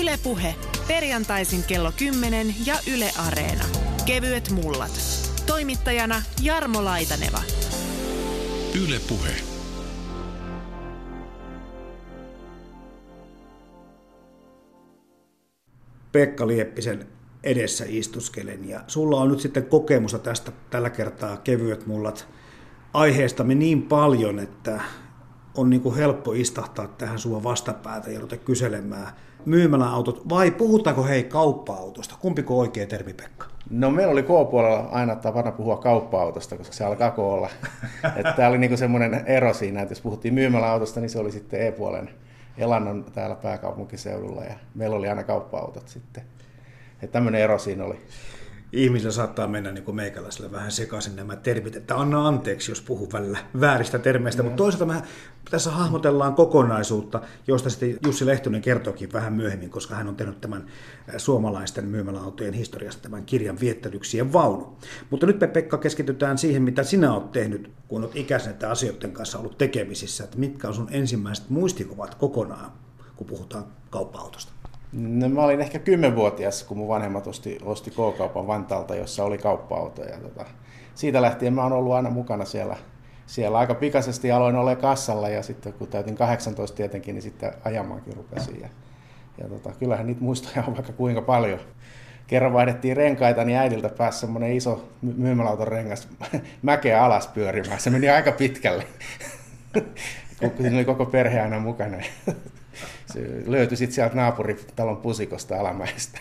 Ylepuhe perjantaisin kello 10 ja Yle Areena. Kevyet mullat. Toimittajana Jarmo Laitaneva. Ylepuhe. Pekka Lieppisen edessä istuskelen ja sulla on nyt sitten kokemusta tästä tällä kertaa kevyet mullat aiheestamme niin paljon, että on niin kuin helppo istahtaa tähän sua vastapäätä ja ruveta kyselemään myymäläautot vai puhutaanko hei kauppa-autosta? Kumpiko oikea termi Pekka? No meillä oli K-puolella aina tapana puhua kauppa-autosta, koska se alkaa olla. Tämä oli niinku semmoinen ero siinä, että jos puhuttiin myymäläautosta, niin se oli sitten E-puolen elannon täällä pääkaupunkiseudulla ja meillä oli aina kauppa-autot sitten. Että tämmöinen ero siinä oli ihmisillä saattaa mennä niin kuin meikäläisellä vähän sekaisin nämä termit, että anna anteeksi, jos puhun välillä vääristä termeistä, mm. mutta toisaalta me tässä hahmotellaan kokonaisuutta, josta sitten Jussi Lehtonen kertookin vähän myöhemmin, koska hän on tehnyt tämän suomalaisten myymäläautojen historiasta tämän kirjan Viettelyksien vaunu. Mutta nyt me Pekka keskitytään siihen, mitä sinä olet tehnyt, kun olet ikäisen asioiden kanssa ollut tekemisissä, että mitkä on sun ensimmäiset muistikuvat kokonaan, kun puhutaan kauppa-autosta. No, mä olin ehkä kymmenvuotias, kun mun vanhemmat osti, osti K-kaupan Vantaalta, jossa oli kauppa-auto. Ja tota, siitä lähtien mä oon ollut aina mukana siellä, siellä. Aika pikaisesti aloin olla kassalla ja sitten kun täytin 18 tietenkin, niin sitten ajamaankin rupesin. Ja, ja tota, kyllähän niitä muistoja on vaikka kuinka paljon. Kerran vaihdettiin renkaita, niin äidiltä pääsi semmoinen iso myymäläauton rengas mäkeä alas pyörimään. Se meni aika pitkälle. Siinä oli koko perhe aina mukana. Se löytyi sitten sieltä naapuritalon pusikosta alamäestä.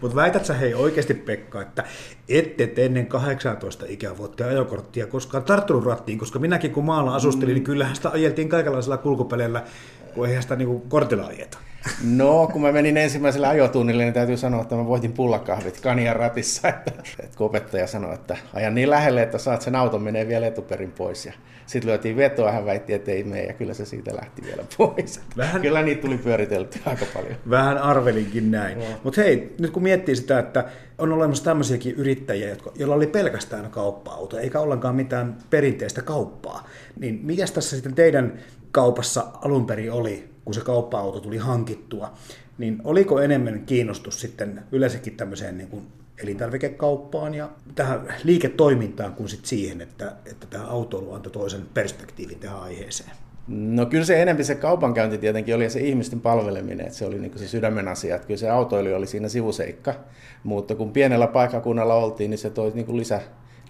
Mutta väität sä hei oikeasti Pekka, että ette ennen 18 ikävuotta ajokorttia koskaan tarttunut rattiin, koska minäkin kun maalla asustelin, niin kyllähän sitä ajeltiin kaikenlaisilla kulkupeleillä, kun eihän sitä niinku kortilla ajeta. No, kun mä menin ensimmäiselle ajotunnille, niin täytyy sanoa, että mä voitin pullakahvit Kanian ratissa. Että, että kun opettaja sanoi, että ajan niin lähelle, että saat sen auton menee vielä etuperin pois. Ja sitten lyötiin vetoa, hän väitti, että ei mene, ja kyllä se siitä lähti vielä pois. Vähän, kyllä niitä tuli pyöritelty aika paljon. Vähän arvelinkin näin. No. Mutta hei, nyt kun miettii sitä, että on olemassa tämmöisiäkin yrittäjiä, jotka, joilla oli pelkästään kauppa-auto, eikä ollenkaan mitään perinteistä kauppaa, niin mikä tässä sitten teidän kaupassa alun perin oli, kun se kauppa-auto tuli hankittua, niin oliko enemmän kiinnostus sitten yleensäkin tämmöiseen niin kuin elintarvikekauppaan ja tähän liiketoimintaan kuin sitten siihen, että, että tämä autoilu antoi toisen perspektiivin tähän aiheeseen? No kyllä se enemmän se kaupankäynti tietenkin oli ja se ihmisten palveleminen, että se oli niin se sydämen asia, että kyllä se autoilu oli siinä sivuseikka, mutta kun pienellä paikkakunnalla oltiin, niin se toi niin lisä,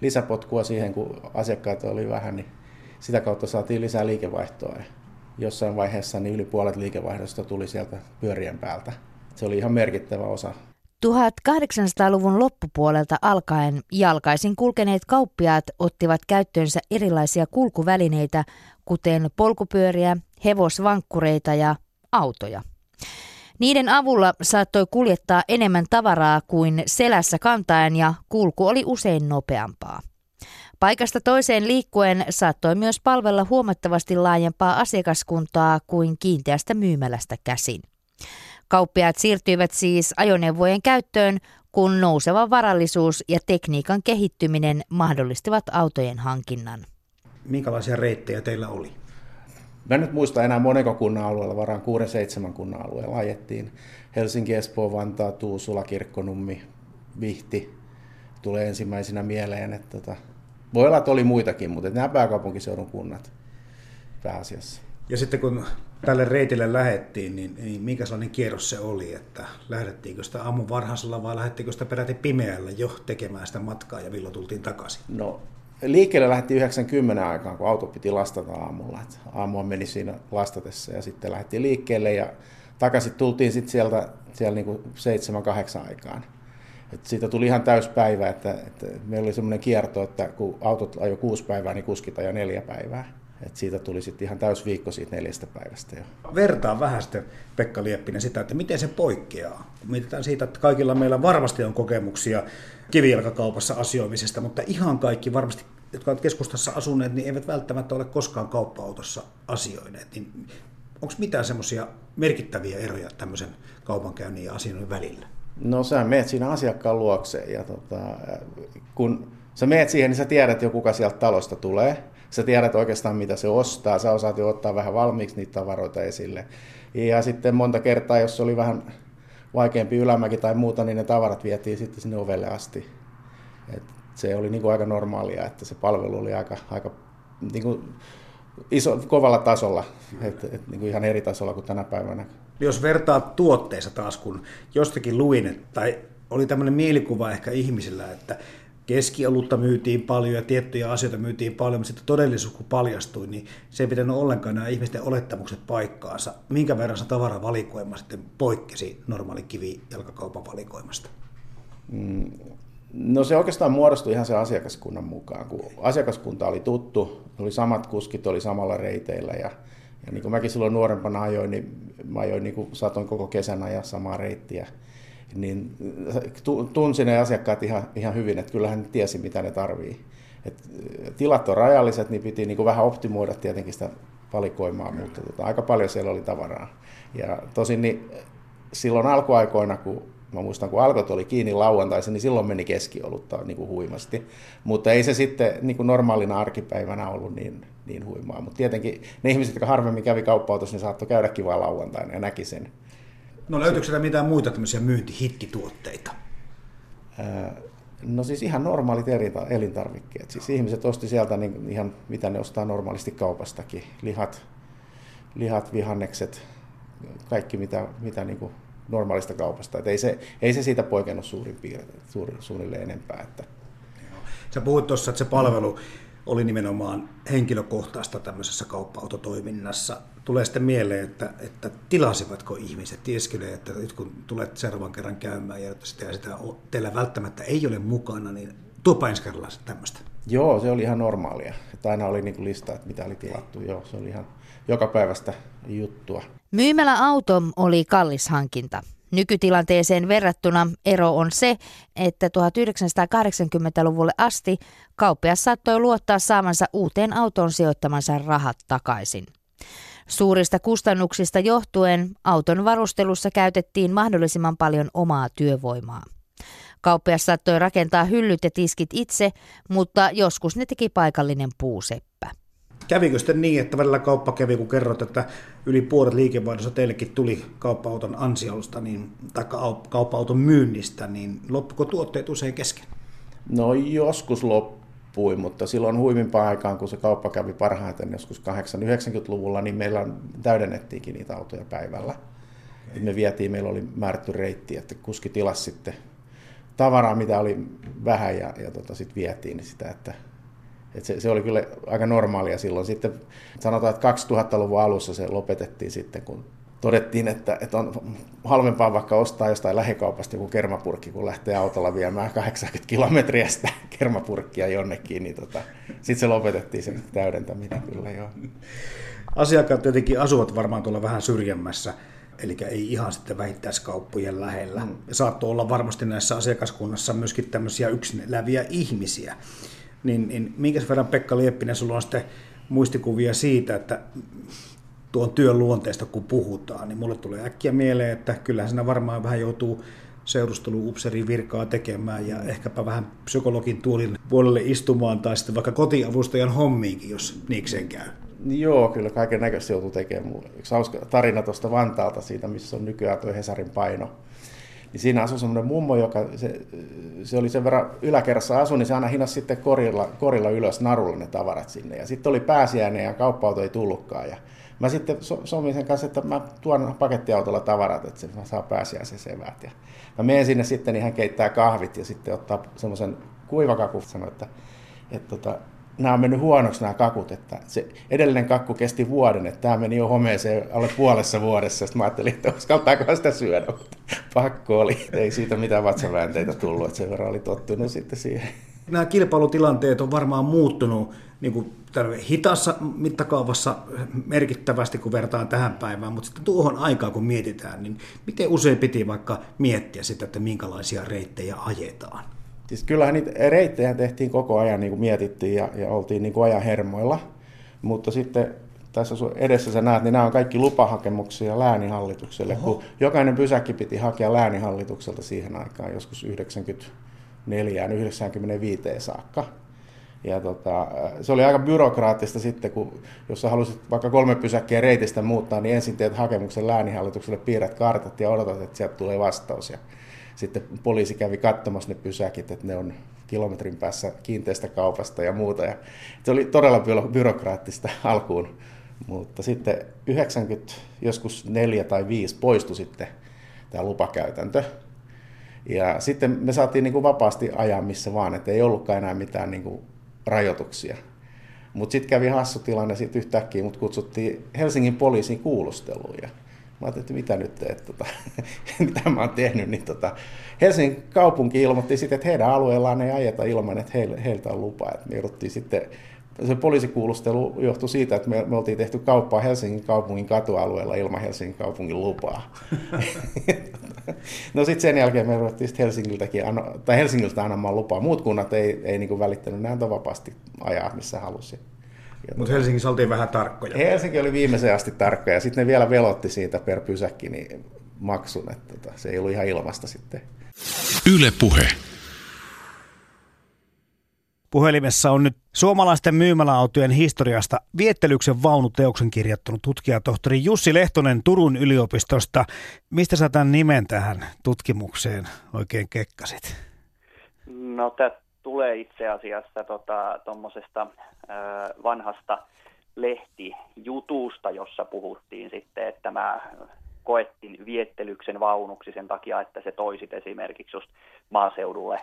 lisäpotkua siihen, kun asiakkaat oli vähän, niin sitä kautta saatiin lisää liikevaihtoa. Ja jossain vaiheessa niin yli puolet liikevaihdosta tuli sieltä pyörien päältä. Se oli ihan merkittävä osa 1800-luvun loppupuolelta alkaen jalkaisin kulkeneet kauppiaat ottivat käyttöönsä erilaisia kulkuvälineitä, kuten polkupyöriä, hevosvankkureita ja autoja. Niiden avulla saattoi kuljettaa enemmän tavaraa kuin selässä kantaen ja kulku oli usein nopeampaa. Paikasta toiseen liikkuen saattoi myös palvella huomattavasti laajempaa asiakaskuntaa kuin kiinteästä myymälästä käsin. Kauppiaat siirtyivät siis ajoneuvojen käyttöön, kun nouseva varallisuus ja tekniikan kehittyminen mahdollistivat autojen hankinnan. Minkälaisia reittejä teillä oli? Mä nyt muista enää moneko kunnan alueella, varaan 6-7 kunnan alueella ajettiin. Helsinki, Espoo, Vantaa, Tuusula, Kirkkonummi, Vihti tulee ensimmäisenä mieleen. Että tota, voi olla, että oli muitakin, mutta nämä pääkaupunkiseudun kunnat pääasiassa. Ja sitten kun tälle reitille lähettiin, niin, niin minkä sellainen kierros se oli, että lähdettiinkö sitä aamun varhaisella vai lähdettiinkö sitä peräti pimeällä jo tekemään sitä matkaa ja milloin tultiin takaisin? No liikkeelle lähti 90 aikaan, kun auto piti lastata aamulla. Et aamua meni siinä lastatessa ja sitten lähti liikkeelle ja takaisin tultiin sitten sieltä siellä niin 7-8 aikaan. Et siitä tuli ihan täyspäivä, että, että meillä oli semmoinen kierto, että kun autot ajoi kuusi päivää, niin kuskit ajoi neljä päivää. Et siitä tuli sitten ihan täys viikko siitä neljästä päivästä jo. Vertaan vähän sitten Pekka Lieppinen sitä, että miten se poikkeaa. Mietitään siitä, että kaikilla meillä varmasti on kokemuksia kivijalkakaupassa asioimisesta, mutta ihan kaikki varmasti, jotka ovat keskustassa asuneet, niin eivät välttämättä ole koskaan kauppa-autossa asioineet. Niin onko mitään semmoisia merkittäviä eroja tämmöisen kaupankäynnin ja asioinnin välillä? No sä meet siinä asiakkaan luokseen ja tota, kun sä meet siihen, niin sä tiedät jo kuka sieltä talosta tulee sä tiedät oikeastaan mitä se ostaa, sä osaat jo ottaa vähän valmiiksi niitä tavaroita esille. Ja sitten monta kertaa, jos oli vähän vaikeampi ylämäki tai muuta, niin ne tavarat vietiin sitten sinne ovelle asti. Et se oli niin kuin aika normaalia, että se palvelu oli aika, aika niin kuin iso, kovalla tasolla, et, et, niin kuin ihan eri tasolla kuin tänä päivänä. Jos vertaa tuotteissa taas, kun jostakin luin, tai oli tämmöinen mielikuva ehkä ihmisillä, että keskiolutta myytiin paljon ja tiettyjä asioita myytiin paljon, mutta sitten todellisuus kun paljastui, niin se ei pitänyt ollenkaan nämä ihmisten olettamukset paikkaansa. Minkä verran se tavaravalikoima sitten poikkesi normaali kivijalkakaupan valikoimasta? Mm, no se oikeastaan muodostui ihan se asiakaskunnan mukaan, kun asiakaskunta oli tuttu, oli samat kuskit, oli samalla reiteillä ja, ja niin kuin mäkin silloin nuorempana ajoin, niin mä ajoin niin kuin satoin koko kesän ajaa samaa reittiä niin tunsin ne asiakkaat ihan, ihan hyvin, että kyllähän ne tiesi, mitä ne tarvii. Et tilat on rajalliset, niin piti niin kuin vähän optimoida tietenkin sitä valikoimaa, mutta tota, aika paljon siellä oli tavaraa. Ja tosin niin silloin alkuaikoina, kun mä muistan, kun alkot oli kiinni lauantaisen, niin silloin meni keskiolutta niin kuin huimasti. Mutta ei se sitten niin kuin normaalina arkipäivänä ollut niin, niin huimaa. Mutta tietenkin ne ihmiset, jotka harvemmin kävi kauppautossa, niin saattoi käydäkin vain lauantaina ja näki sen. No löytyykö siellä mitään muita tämmöisiä myyntihittituotteita? No siis ihan normaalit elintarvikkeet. Siis ihmiset osti sieltä niin ihan mitä ne ostaa normaalisti kaupastakin. Lihat, lihat vihannekset, kaikki mitä, mitä niin kuin normaalista kaupasta. Et ei, se, ei se siitä poikennut suurin piirtein, suuri, suunnilleen enempää. Että. Sä puhuit tuossa, että se palvelu oli nimenomaan henkilökohtaista tämmöisessä kauppa-autotoiminnassa. Tulee sitten mieleen, että, että tilasivatko ihmiset, tieskö että nyt kun tulet seuraavan kerran käymään ja sitä, sitä teillä välttämättä ei ole mukana, niin tuopa ensi kerralla tämmöistä. Joo, se oli ihan normaalia. Että aina oli niin lista, että mitä oli tilattu. Joo, se oli ihan joka päivästä juttua. Myymälä auto oli kallis hankinta. Nykytilanteeseen verrattuna ero on se, että 1980-luvulle asti kauppias saattoi luottaa saamansa uuteen autoon sijoittamansa rahat takaisin. Suurista kustannuksista johtuen auton varustelussa käytettiin mahdollisimman paljon omaa työvoimaa. Kauppias saattoi rakentaa hyllyt ja tiskit itse, mutta joskus ne teki paikallinen puuseppä. Kävikö sitten niin, että välillä kauppa kävi, kun kerrot, että yli puolet liikevaihdossa teillekin tuli kauppa-auton ansiosta niin, tai kauppa-auton myynnistä, niin loppuko tuotteet usein kesken? No joskus loppui, mutta silloin huimimpaan aikaan, kun se kauppa kävi parhaiten joskus 80-90-luvulla, niin meillä täydennettiinkin niitä autoja päivällä. Okay. Me vietiin, meillä oli määrätty reitti, että kuski tilasi sitten tavaraa, mitä oli vähän ja, ja tota, sitten vietiin sitä, että et se, se oli kyllä aika normaalia silloin. Sitten sanotaan, että 2000-luvun alussa se lopetettiin sitten, kun todettiin, että, että on halvempaa vaikka ostaa jostain lähikaupasta joku kermapurkki, kun lähtee autolla viemään 80 kilometriä sitä kermapurkkia jonnekin, niin tota, sitten se lopetettiin sen täydentäminen kyllä joo. Asiakkaat tietenkin asuvat varmaan tuolla vähän syrjemmässä, eli ei ihan sitten vähittäiskauppojen lähellä. Mm. Saattoi olla varmasti näissä asiakaskunnassa myöskin tämmöisiä yksin eläviä ihmisiä niin, niin minkä verran Pekka Lieppinen sulla on sitten muistikuvia siitä, että tuon työn luonteesta kun puhutaan, niin mulle tulee äkkiä mieleen, että kyllähän siinä varmaan vähän joutuu seurustelu-upserin virkaa tekemään ja ehkäpä vähän psykologin tuolin puolelle istumaan tai sitten vaikka kotiavustajan hommiinkin, jos niikseen käy. Joo, kyllä kaiken näköistä joutuu tekemään. Yksi hauska tarina tuosta Vantaalta siitä, missä on nykyään tuo Hesarin paino niin siinä asui semmoinen mummo, joka se, se oli sen verran yläkerrassa asu, niin se aina hinnasi sitten korilla, korilla ylös narulla ne tavarat sinne. Ja sitten oli pääsiäinen ja kauppa ei tullutkaan. Ja mä sitten so, somin sen kanssa, että mä tuon pakettiautolla tavarat, että se saa pääsiäisen sevät. Ja mä menen sinne sitten, niin hän keittää kahvit ja sitten ottaa semmoisen kuivakakun, sanoi, että, että, että nämä on mennyt huonoksi nämä kakut, että se edellinen kakku kesti vuoden, että tämä meni jo homeeseen alle puolessa vuodessa. Sitten mä ajattelin, että uskaltaako sitä syödä, mutta pakko oli. Ei siitä mitään vatsaväänteitä tullut, että sen verran oli tottunut sitten siihen. Nämä kilpailutilanteet on varmaan muuttunut niin kuin hitassa mittakaavassa merkittävästi, kun vertaan tähän päivään, mutta sitten tuohon aikaan, kun mietitään, niin miten usein piti vaikka miettiä sitä, että minkälaisia reittejä ajetaan? Siis kyllähän niitä reittejä tehtiin koko ajan, niin kuin mietittiin ja, ja oltiin niin kuin ajan hermoilla, mutta sitten tässä edessä sä näet, niin nämä on kaikki lupahakemuksia lääninhallitukselle, Oho. kun jokainen pysäkki piti hakea lääninhallitukselta siihen aikaan, joskus 94-95 saakka. Ja tota, se oli aika byrokraattista sitten, kun jos sä halusit vaikka kolme pysäkkiä reitistä muuttaa, niin ensin teet hakemuksen lääninhallitukselle, piirrät kartat ja odotat, että sieltä tulee vastaus. Ja sitten poliisi kävi katsomassa ne pysäkit, että ne on kilometrin päässä kiinteistökaupasta ja muuta. Ja se oli todella byrokraattista alkuun, mutta sitten 90, joskus 4 tai 5 poistui sitten tämä lupakäytäntö. Ja sitten me saatiin niin kuin vapaasti ajaa missä vaan, että ei ollutkaan enää mitään niin kuin rajoituksia. Mutta sitten kävi hassu tilanne, sitten yhtäkkiä mut kutsuttiin Helsingin poliisin kuulusteluun. Ja mä ajattelin, että mitä nyt teet, tota, mitä mä oon tehnyt. Niin tota, Helsingin kaupunki ilmoitti sitten, että heidän alueellaan ei ajeta ilman, että heille, heiltä on lupa. Et me jouduttiin sitten se poliisikuulustelu johtui siitä, että me, me oltiin tehty kauppaa Helsingin kaupungin katualueella ilman Helsingin kaupungin lupaa. no sitten sen jälkeen me ruvettiin Helsingiltäkin, tai Helsingiltä annamaan lupaa. Muut kunnat ei, ei niin välittänyt, ne antoi vapaasti ajaa missä halusi. Mutta Helsingissä oltiin vähän tarkkoja. Helsinki oli viimeiseen asti tarkka ja sitten ne vielä velotti siitä per pysäkki niin maksun, että tota, se ei ollut ihan ilmasta sitten. Yle Puhe. Puhelimessa on nyt suomalaisten myymäläautojen historiasta viettelyksen vaunuteoksen kirjoittanut tutkijatohtori Jussi Lehtonen Turun yliopistosta. Mistä sä tämän nimen tähän tutkimukseen oikein kekkasit? No tämä tulee itse asiassa tuommoisesta tota, vanhasta lehtijutusta, jossa puhuttiin sitten, että tämä koettiin viettelyksen vaunuksi sen takia, että se toisit esimerkiksi just maaseudulle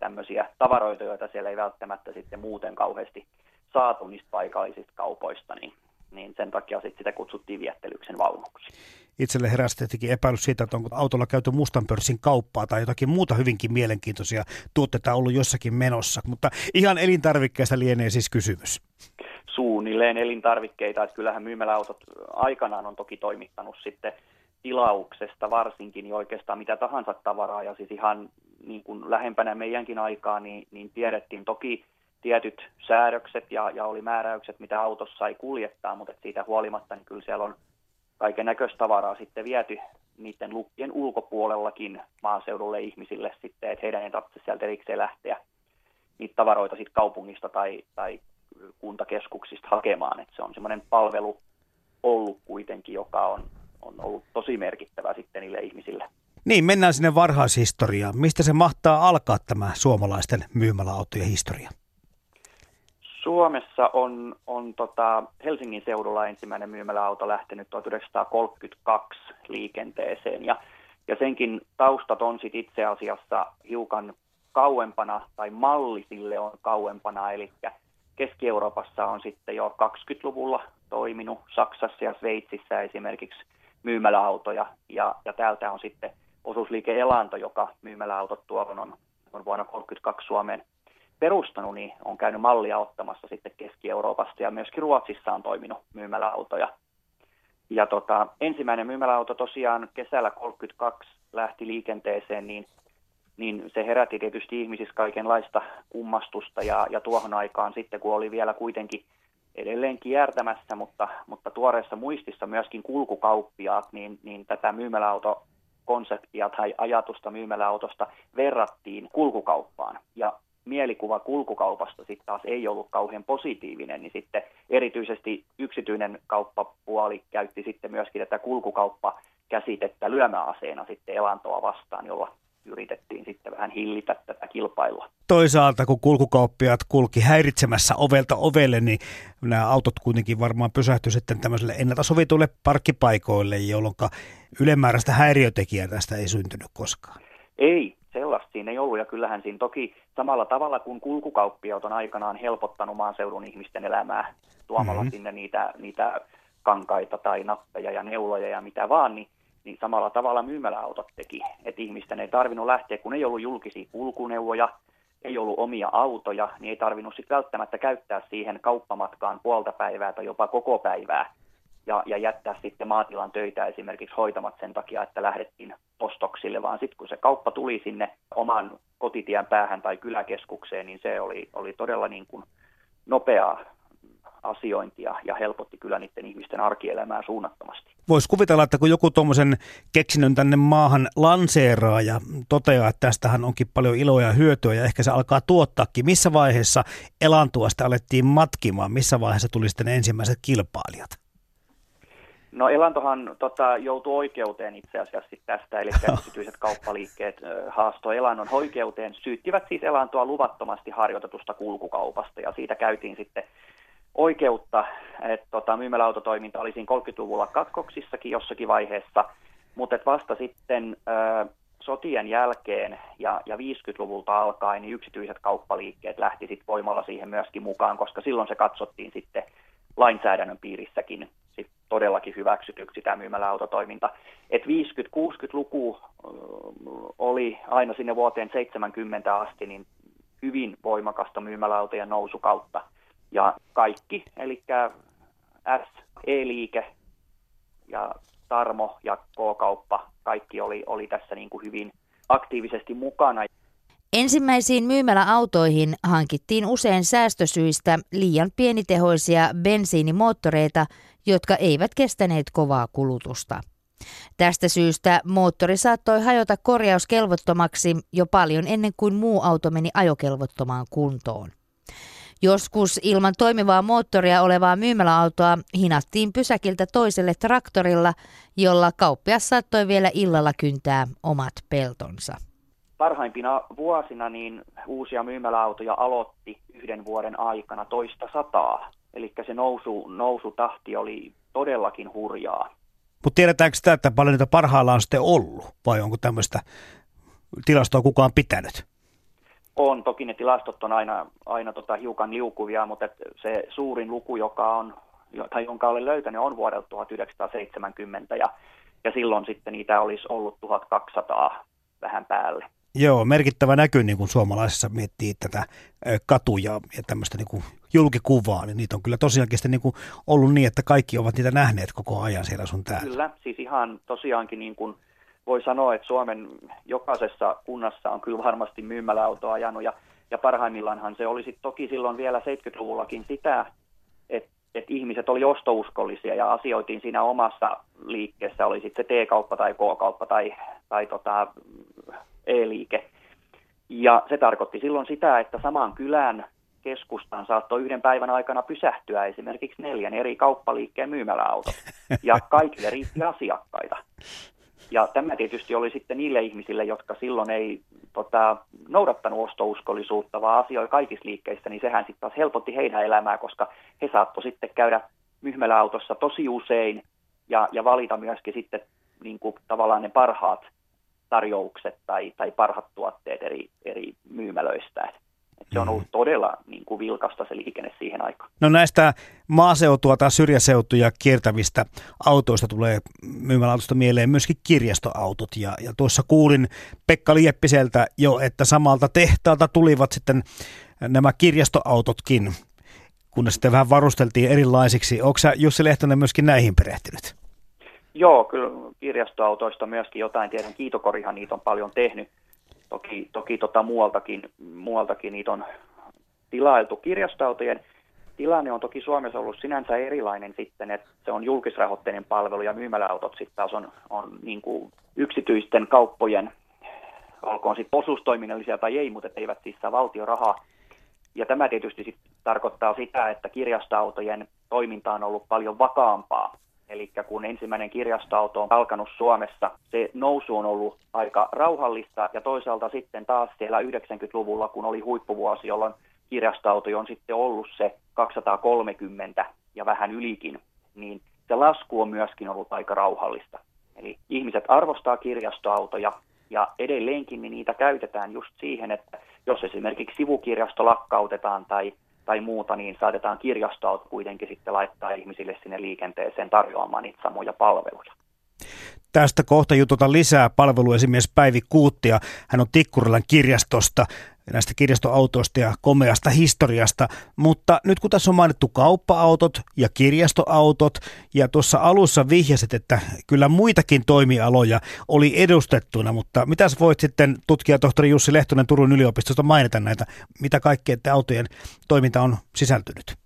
tämmöisiä tavaroita, joita siellä ei välttämättä sitten muuten kauheasti saatu niistä paikallisista kaupoista, niin, niin sen takia sitten sitä kutsuttiin viettelyksen vaunuksi. Itselle heräsi tietenkin epäilys siitä, että onko autolla käyty mustan pörssin kauppaa tai jotakin muuta hyvinkin mielenkiintoisia tuotteita ollut jossakin menossa, mutta ihan elintarvikkeesta lienee siis kysymys. Suunnilleen elintarvikkeita, että kyllähän myymäläautot aikanaan on toki toimittanut sitten tilauksesta varsinkin niin oikeastaan mitä tahansa tavaraa. Ja siis ihan niin kuin lähempänä meidänkin aikaa, niin, niin tiedettiin toki tietyt säädökset ja, ja oli määräykset, mitä autossa sai kuljettaa, mutta siitä huolimatta niin kyllä siellä on kaiken näköistä tavaraa sitten viety niiden lukkien ulkopuolellakin maaseudulle ihmisille sitten, että heidän ei tarvitse sieltä erikseen lähteä niitä tavaroita sitten kaupungista tai, tai kuntakeskuksista hakemaan, että se on semmoinen palvelu ollut kuitenkin, joka on, on ollut tosi merkittävä sitten niille ihmisille. Niin, mennään sinne varhaishistoriaan. Mistä se mahtaa alkaa tämä suomalaisten myymäläautojen historia? Suomessa on, on tota Helsingin seudulla ensimmäinen myymäläauto lähtenyt 1932 liikenteeseen. Ja, ja senkin taustat on sit itse asiassa hiukan kauempana tai malli sille on kauempana, eli Keski-Euroopassa on sitten jo 20-luvulla toiminut, Saksassa ja Sveitsissä esimerkiksi myymäläautoja. Ja, ja täältä on sitten osuusliike Elanto, joka myymäläautot tuohon on, on vuonna 1932 Suomeen perustanut, niin on käynyt mallia ottamassa sitten Keski-Euroopasta ja myöskin Ruotsissa on toiminut myymäläautoja. Ja tota, ensimmäinen myymäläauto tosiaan kesällä 1932 lähti liikenteeseen, niin, niin se herätti tietysti ihmisissä kaikenlaista kummastusta ja, ja tuohon aikaan sitten, kun oli vielä kuitenkin edelleen kiertämässä, mutta, mutta tuoreessa muistissa myöskin kulkukauppiaat, niin, niin tätä myymäläauto konseptia tai ajatusta myymäläautosta verrattiin kulkukauppaan. Ja mielikuva kulkukaupasta sitten taas ei ollut kauhean positiivinen, niin sitten erityisesti yksityinen kauppapuoli käytti sitten myöskin tätä kulkukauppakäsitettä lyömäaseena sitten elantoa vastaan, jolla yritettiin sitten vähän hillitä tätä kilpailua. Toisaalta kun kulkukauppiaat kulki häiritsemässä ovelta ovelle, niin nämä autot kuitenkin varmaan pysähtyi sitten tämmöiselle ennalta sovituille parkkipaikoille, jolloin ylemmääräistä häiriötekijää tästä ei syntynyt koskaan. Ei, sellaista siinä ei ollut. Ja kyllähän siinä toki samalla tavalla kuin kulkukauppiaat on aikanaan helpottanut maaseudun ihmisten elämää tuomalla mm-hmm. sinne niitä, niitä kankaita tai nappeja ja neuloja ja mitä vaan, niin niin samalla tavalla myymäläautot teki, että ihmisten ei tarvinnut lähteä, kun ei ollut julkisia kulkuneuvoja, ei ollut omia autoja, niin ei tarvinnut sitten välttämättä käyttää siihen kauppamatkaan puolta päivää tai jopa koko päivää ja, ja jättää sitten maatilan töitä esimerkiksi hoitamat sen takia, että lähdettiin ostoksille, vaan sitten kun se kauppa tuli sinne oman kotitien päähän tai kyläkeskukseen, niin se oli, oli todella niin kuin nopeaa asiointia ja helpotti kyllä niiden ihmisten arkielämää suunnattomasti. Voisi kuvitella, että kun joku tuommoisen keksinnön tänne maahan lanseeraa ja toteaa, että tästähän onkin paljon iloa ja hyötyä ja ehkä se alkaa tuottaakin. Missä vaiheessa elantuasta alettiin matkimaan? Missä vaiheessa tuli sitten ensimmäiset kilpailijat? No Elantohan tota, joutui oikeuteen itse asiassa tästä, eli yksityiset kauppaliikkeet haastoi Elannon oikeuteen, syyttivät siis Elantoa luvattomasti harjoitetusta kulkukaupasta, ja siitä käytiin sitten oikeutta, että tota, myymäläautotoiminta oli siinä 30-luvulla katkoksissakin jossakin vaiheessa, mutta vasta sitten ö, sotien jälkeen ja, ja 50-luvulta alkaen niin yksityiset kauppaliikkeet lähti sitten voimalla siihen myöskin mukaan, koska silloin se katsottiin sitten lainsäädännön piirissäkin todellakin hyväksytyksi tämä myymäläautotoiminta. Et 50-60-luku oli aina sinne vuoteen 70 asti niin hyvin voimakasta myymäläautojen nousukautta. Ja kaikki, eli S, E-liike ja Tarmo ja K-kauppa, kaikki oli, oli tässä niin kuin hyvin aktiivisesti mukana. Ensimmäisiin myymäläautoihin hankittiin usein säästösyistä liian pienitehoisia bensiinimoottoreita, jotka eivät kestäneet kovaa kulutusta. Tästä syystä moottori saattoi hajota korjauskelvottomaksi jo paljon ennen kuin muu auto meni ajokelvottomaan kuntoon. Joskus ilman toimivaa moottoria olevaa myymäläautoa hinattiin pysäkiltä toiselle traktorilla, jolla kauppias saattoi vielä illalla kyntää omat peltonsa. Parhaimpina vuosina niin uusia myymäläautoja aloitti yhden vuoden aikana toista sataa. Eli se nousu, nousutahti oli todellakin hurjaa. Mutta tiedetäänkö sitä, että paljon niitä parhaillaan on sitten ollut, vai onko tämmöistä tilastoa kukaan pitänyt? On, toki ne tilastot on aina, aina tota hiukan liukuvia, mutta se suurin luku, joka on, tai jonka olen löytänyt, on vuodelta 1970, ja, ja silloin sitten niitä olisi ollut 1200 vähän päälle. Joo, merkittävä näky niin kuin suomalaisessa miettii tätä katuja ja tämmöistä niin julkikuvaa, niin niitä on kyllä tosiaankin sitten niin kuin ollut niin, että kaikki ovat niitä nähneet koko ajan siellä sun täällä. Kyllä, siis ihan tosiaankin niin kuin voi sanoa, että Suomen jokaisessa kunnassa on kyllä varmasti myymäläauto ajanut ja, ja parhaimmillaanhan se olisi toki silloin vielä 70-luvullakin sitä, että, että ihmiset oli ostouskollisia ja asioitiin siinä omassa liikkeessä, oli sitten se T-kauppa tai K-kauppa tai, tai tota, E-liike. Ja se tarkoitti silloin sitä, että saman kylän keskustaan saattoi yhden päivän aikana pysähtyä esimerkiksi neljän eri kauppaliikkeen myymäläautot. Ja kaikille riitti asiakkaita. Ja tämä tietysti oli sitten niille ihmisille, jotka silloin ei tota, noudattanut ostouskollisuutta, vaan asioi kaikissa liikkeissä, niin sehän sitten taas helpotti heidän elämää, koska he saattoi sitten käydä myhmäläautossa tosi usein ja, ja valita myöskin sitten niin kuin, tavallaan ne parhaat tarjoukset tai, tai parhaat tuotteet eri, eri myymälöistä. Et se on ollut todella niin kuin vilkasta se liikenne siihen aikaan. No näistä maaseutua tai syrjäseutuja kiertävistä autoista tulee myymäläautosta mieleen myöskin kirjastoautot. Ja, ja tuossa kuulin Pekka Lieppiseltä jo, että samalta tehtaalta tulivat sitten nämä kirjastoautotkin, kun ne sitten vähän varusteltiin erilaisiksi. Onko Jussi Lehtonen myöskin näihin perehtynyt? Joo, kyllä kirjastoautoista myöskin jotain tiedän. Kiitokorihan niitä on paljon tehnyt. Toki, toki tota muualtakin, muualtakin niitä on tilailtu. Kirjastoautojen tilanne on toki Suomessa ollut sinänsä erilainen sitten, että se on julkisrahoitteinen palvelu ja myymäläautot sitten taas on, on niin kuin yksityisten kauppojen, olkoon sitten osuustoiminnallisia tai ei, mutta eivät siis saa valtiorahaa. Ja tämä tietysti sit tarkoittaa sitä, että kirjastoautojen toiminta on ollut paljon vakaampaa Eli kun ensimmäinen kirjastoauto on alkanut Suomessa, se nousu on ollut aika rauhallista ja toisaalta sitten taas siellä 90-luvulla, kun oli huippuvuosi, jolloin kirjastoauto on sitten ollut se 230 ja vähän ylikin, niin se lasku on myöskin ollut aika rauhallista. Eli ihmiset arvostaa kirjastoautoja ja edelleenkin niin niitä käytetään just siihen, että jos esimerkiksi sivukirjasto lakkautetaan tai tai muuta, niin saatetaan kirjastoauto kuitenkin sitten laittaa ihmisille sinne liikenteeseen tarjoamaan niitä samoja palveluja. Tästä kohta jututa lisää palveluesimies Päivi Kuuttia. Hän on Tikkurilan kirjastosta näistä kirjastoautoista ja komeasta historiasta. Mutta nyt kun tässä on mainittu kauppa-autot ja kirjastoautot, ja tuossa alussa vihjasit, että kyllä muitakin toimialoja oli edustettuna, mutta mitä voit sitten tutkija tohtori Jussi Lehtonen Turun yliopistosta mainita näitä, mitä kaikkea autojen toiminta on sisältynyt?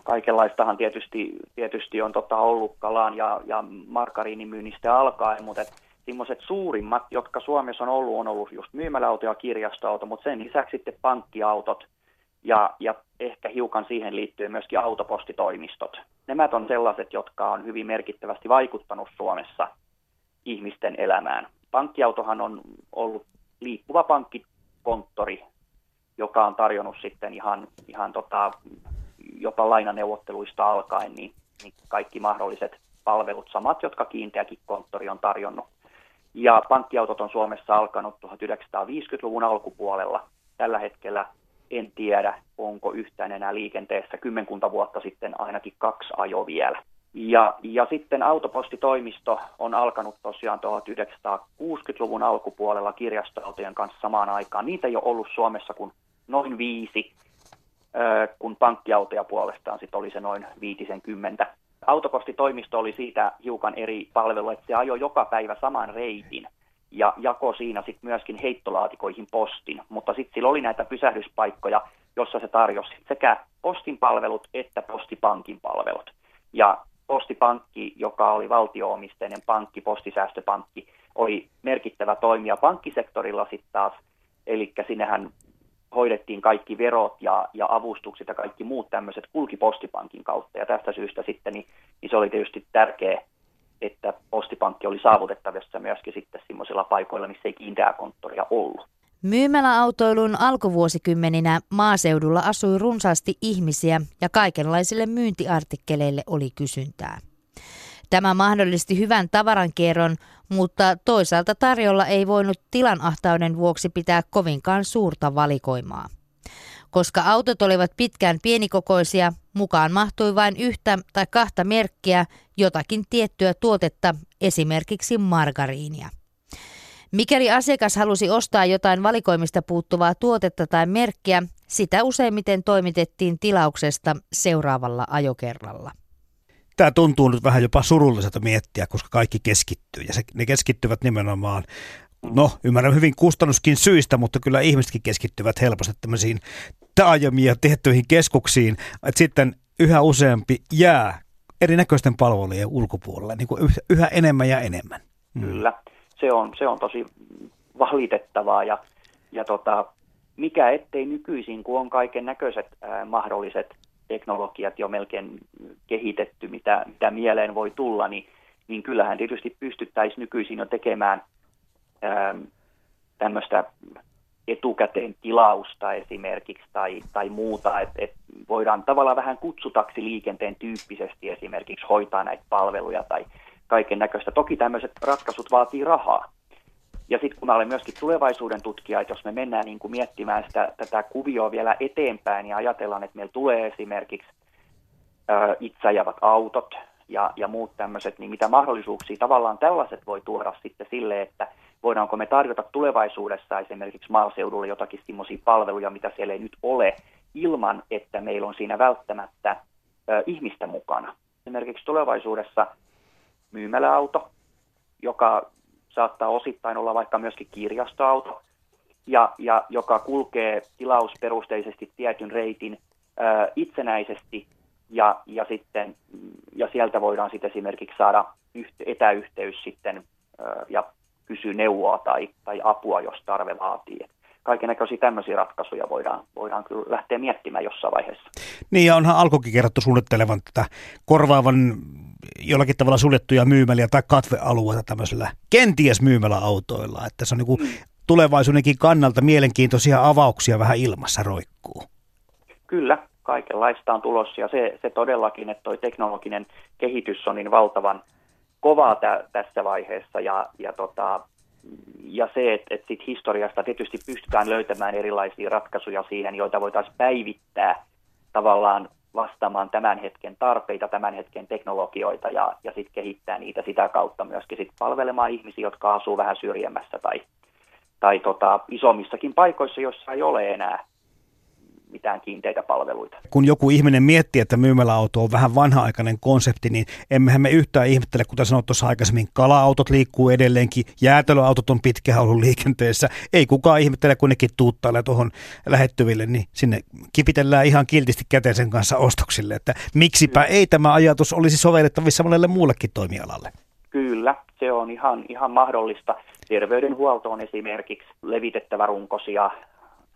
No kaikenlaistahan tietysti, tietysti on tota ollut kalaan ja, ja markariinimyynnistä alkaen, mutta semmoiset suurimmat, jotka Suomessa on ollut, on ollut just myymäläauto ja kirjastoauto, mutta sen lisäksi sitten pankkiautot ja, ja ehkä hiukan siihen liittyen myöskin autopostitoimistot. Nämä on sellaiset, jotka on hyvin merkittävästi vaikuttanut Suomessa ihmisten elämään. Pankkiautohan on ollut liikkuva pankkikonttori, joka on tarjonnut sitten ihan, ihan tota, jopa lainaneuvotteluista alkaen niin, niin kaikki mahdolliset palvelut, samat, jotka kiinteäkin konttori on tarjonnut. Ja pankkiautot on Suomessa alkanut 1950-luvun alkupuolella. Tällä hetkellä en tiedä, onko yhtään enää liikenteessä. Kymmenkunta vuotta sitten ainakin kaksi ajo vielä. Ja, ja sitten autopostitoimisto on alkanut tosiaan 1960-luvun alkupuolella kirjastoautojen kanssa samaan aikaan. Niitä ei ole ollut Suomessa kuin noin viisi, kun pankkiautoja puolestaan sit oli se noin viitisen kymmentä. Autopostitoimisto oli siitä hiukan eri palvelu, että se ajoi joka päivä saman reitin ja jako siinä sitten myöskin heittolaatikoihin postin, mutta sitten sillä oli näitä pysähdyspaikkoja, jossa se tarjosi sekä postin palvelut että postipankin palvelut. Ja postipankki, joka oli valtioomisteinen pankki, postisäästöpankki, oli merkittävä toimija pankkisektorilla sitten taas, eli sinnehän hoidettiin kaikki verot ja, ja avustukset ja kaikki muut tämmöiset kulki postipankin kautta. Ja tästä syystä sitten niin, niin se oli tietysti tärkeä, että postipankki oli saavutettavissa myöskin sitten semmoisilla paikoilla, missä ei kiinteää konttoria ollut. Myymäläautoilun alkuvuosikymmeninä maaseudulla asui runsaasti ihmisiä ja kaikenlaisille myyntiartikkeleille oli kysyntää. Tämä mahdollisti hyvän tavarankierron, mutta toisaalta tarjolla ei voinut tilanahtauden vuoksi pitää kovinkaan suurta valikoimaa. Koska autot olivat pitkään pienikokoisia, mukaan mahtui vain yhtä tai kahta merkkiä, jotakin tiettyä tuotetta, esimerkiksi margariinia. Mikäli asiakas halusi ostaa jotain valikoimista puuttuvaa tuotetta tai merkkiä, sitä useimmiten toimitettiin tilauksesta seuraavalla ajokerralla tämä tuntuu nyt vähän jopa surulliselta miettiä, koska kaikki keskittyy ja se, ne keskittyvät nimenomaan No, ymmärrän hyvin kustannuskin syistä, mutta kyllä ihmisetkin keskittyvät helposti tämmöisiin taajamiin ja tehtyihin keskuksiin, että sitten yhä useampi jää erinäköisten palvelujen ulkopuolelle niin kuin yhä enemmän ja enemmän. Mm. Kyllä, se on, se on tosi valitettavaa ja, ja tota, mikä ettei nykyisin, kun on kaiken näköiset mahdolliset teknologiat jo melkein kehitetty, mitä, mitä mieleen voi tulla, niin, niin kyllähän tietysti pystyttäisiin nykyisin jo tekemään ää, tämmöistä etukäteen tilausta esimerkiksi tai, tai muuta, että et voidaan tavallaan vähän kutsutaksi liikenteen tyyppisesti esimerkiksi hoitaa näitä palveluja tai kaiken näköistä. Toki tämmöiset ratkaisut vaatii rahaa, ja sitten kun mä olen myöskin tulevaisuuden tutkija, että jos me mennään niin kuin miettimään sitä, tätä kuvioa vielä eteenpäin ja ajatellaan, että meillä tulee esimerkiksi itseajavat autot ja, ja muut tämmöiset, niin mitä mahdollisuuksia tavallaan tällaiset voi tuoda sitten sille, että voidaanko me tarjota tulevaisuudessa esimerkiksi maaseudulle jotakin sellaisia palveluja, mitä siellä ei nyt ole, ilman että meillä on siinä välttämättä ö, ihmistä mukana. Esimerkiksi tulevaisuudessa myymäläauto, joka saattaa osittain olla vaikka myöskin kirjastoauto, ja, ja joka kulkee tilausperusteisesti tietyn reitin ää, itsenäisesti, ja, ja, sitten, ja sieltä voidaan sitten esimerkiksi saada yhte, etäyhteys sitten ää, ja kysyä neuvoa tai, tai apua, jos tarve vaatii. Kaiken näköisiä tämmöisiä ratkaisuja voidaan, voidaan kyllä lähteä miettimään jossain vaiheessa. Niin ja onhan alkukin kerrottu suunnittelevan tätä korvaavan jollakin tavalla suljettuja myymäliä tai katvealueita tämmöisellä kenties myymäläautoilla, että se on niin tulevaisuudenkin kannalta mielenkiintoisia avauksia vähän ilmassa roikkuu. Kyllä, kaikenlaista on tulossa ja se, se todellakin, että tuo teknologinen kehitys on niin valtavan kovaa tä, tässä vaiheessa ja, ja, tota, ja se, että, että sit historiasta tietysti pystytään löytämään erilaisia ratkaisuja siihen, joita voitaisiin päivittää tavallaan vastaamaan tämän hetken tarpeita, tämän hetken teknologioita ja, ja sitten kehittää niitä sitä kautta myöskin sit palvelemaan ihmisiä, jotka asuu vähän syrjemmässä tai, tai tota, isommissakin paikoissa, joissa ei ole enää mitään kiinteitä palveluita. Kun joku ihminen miettii, että myymäläauto on vähän vanha-aikainen konsepti, niin emmehän me yhtään ihmettele, kuten sanoit tuossa aikaisemmin, kala-autot liikkuu edelleenkin, jäätelöautot on pitkään ollut liikenteessä. Ei kukaan ihmettele, kun nekin tuuttailee tuohon lähettyville, niin sinne kipitellään ihan kiltisti käteen sen kanssa ostoksille, että miksipä ei tämä ajatus olisi sovellettavissa monelle muullekin toimialalle. Kyllä, se on ihan, ihan mahdollista. Terveydenhuoltoon esimerkiksi levitettävä runkosia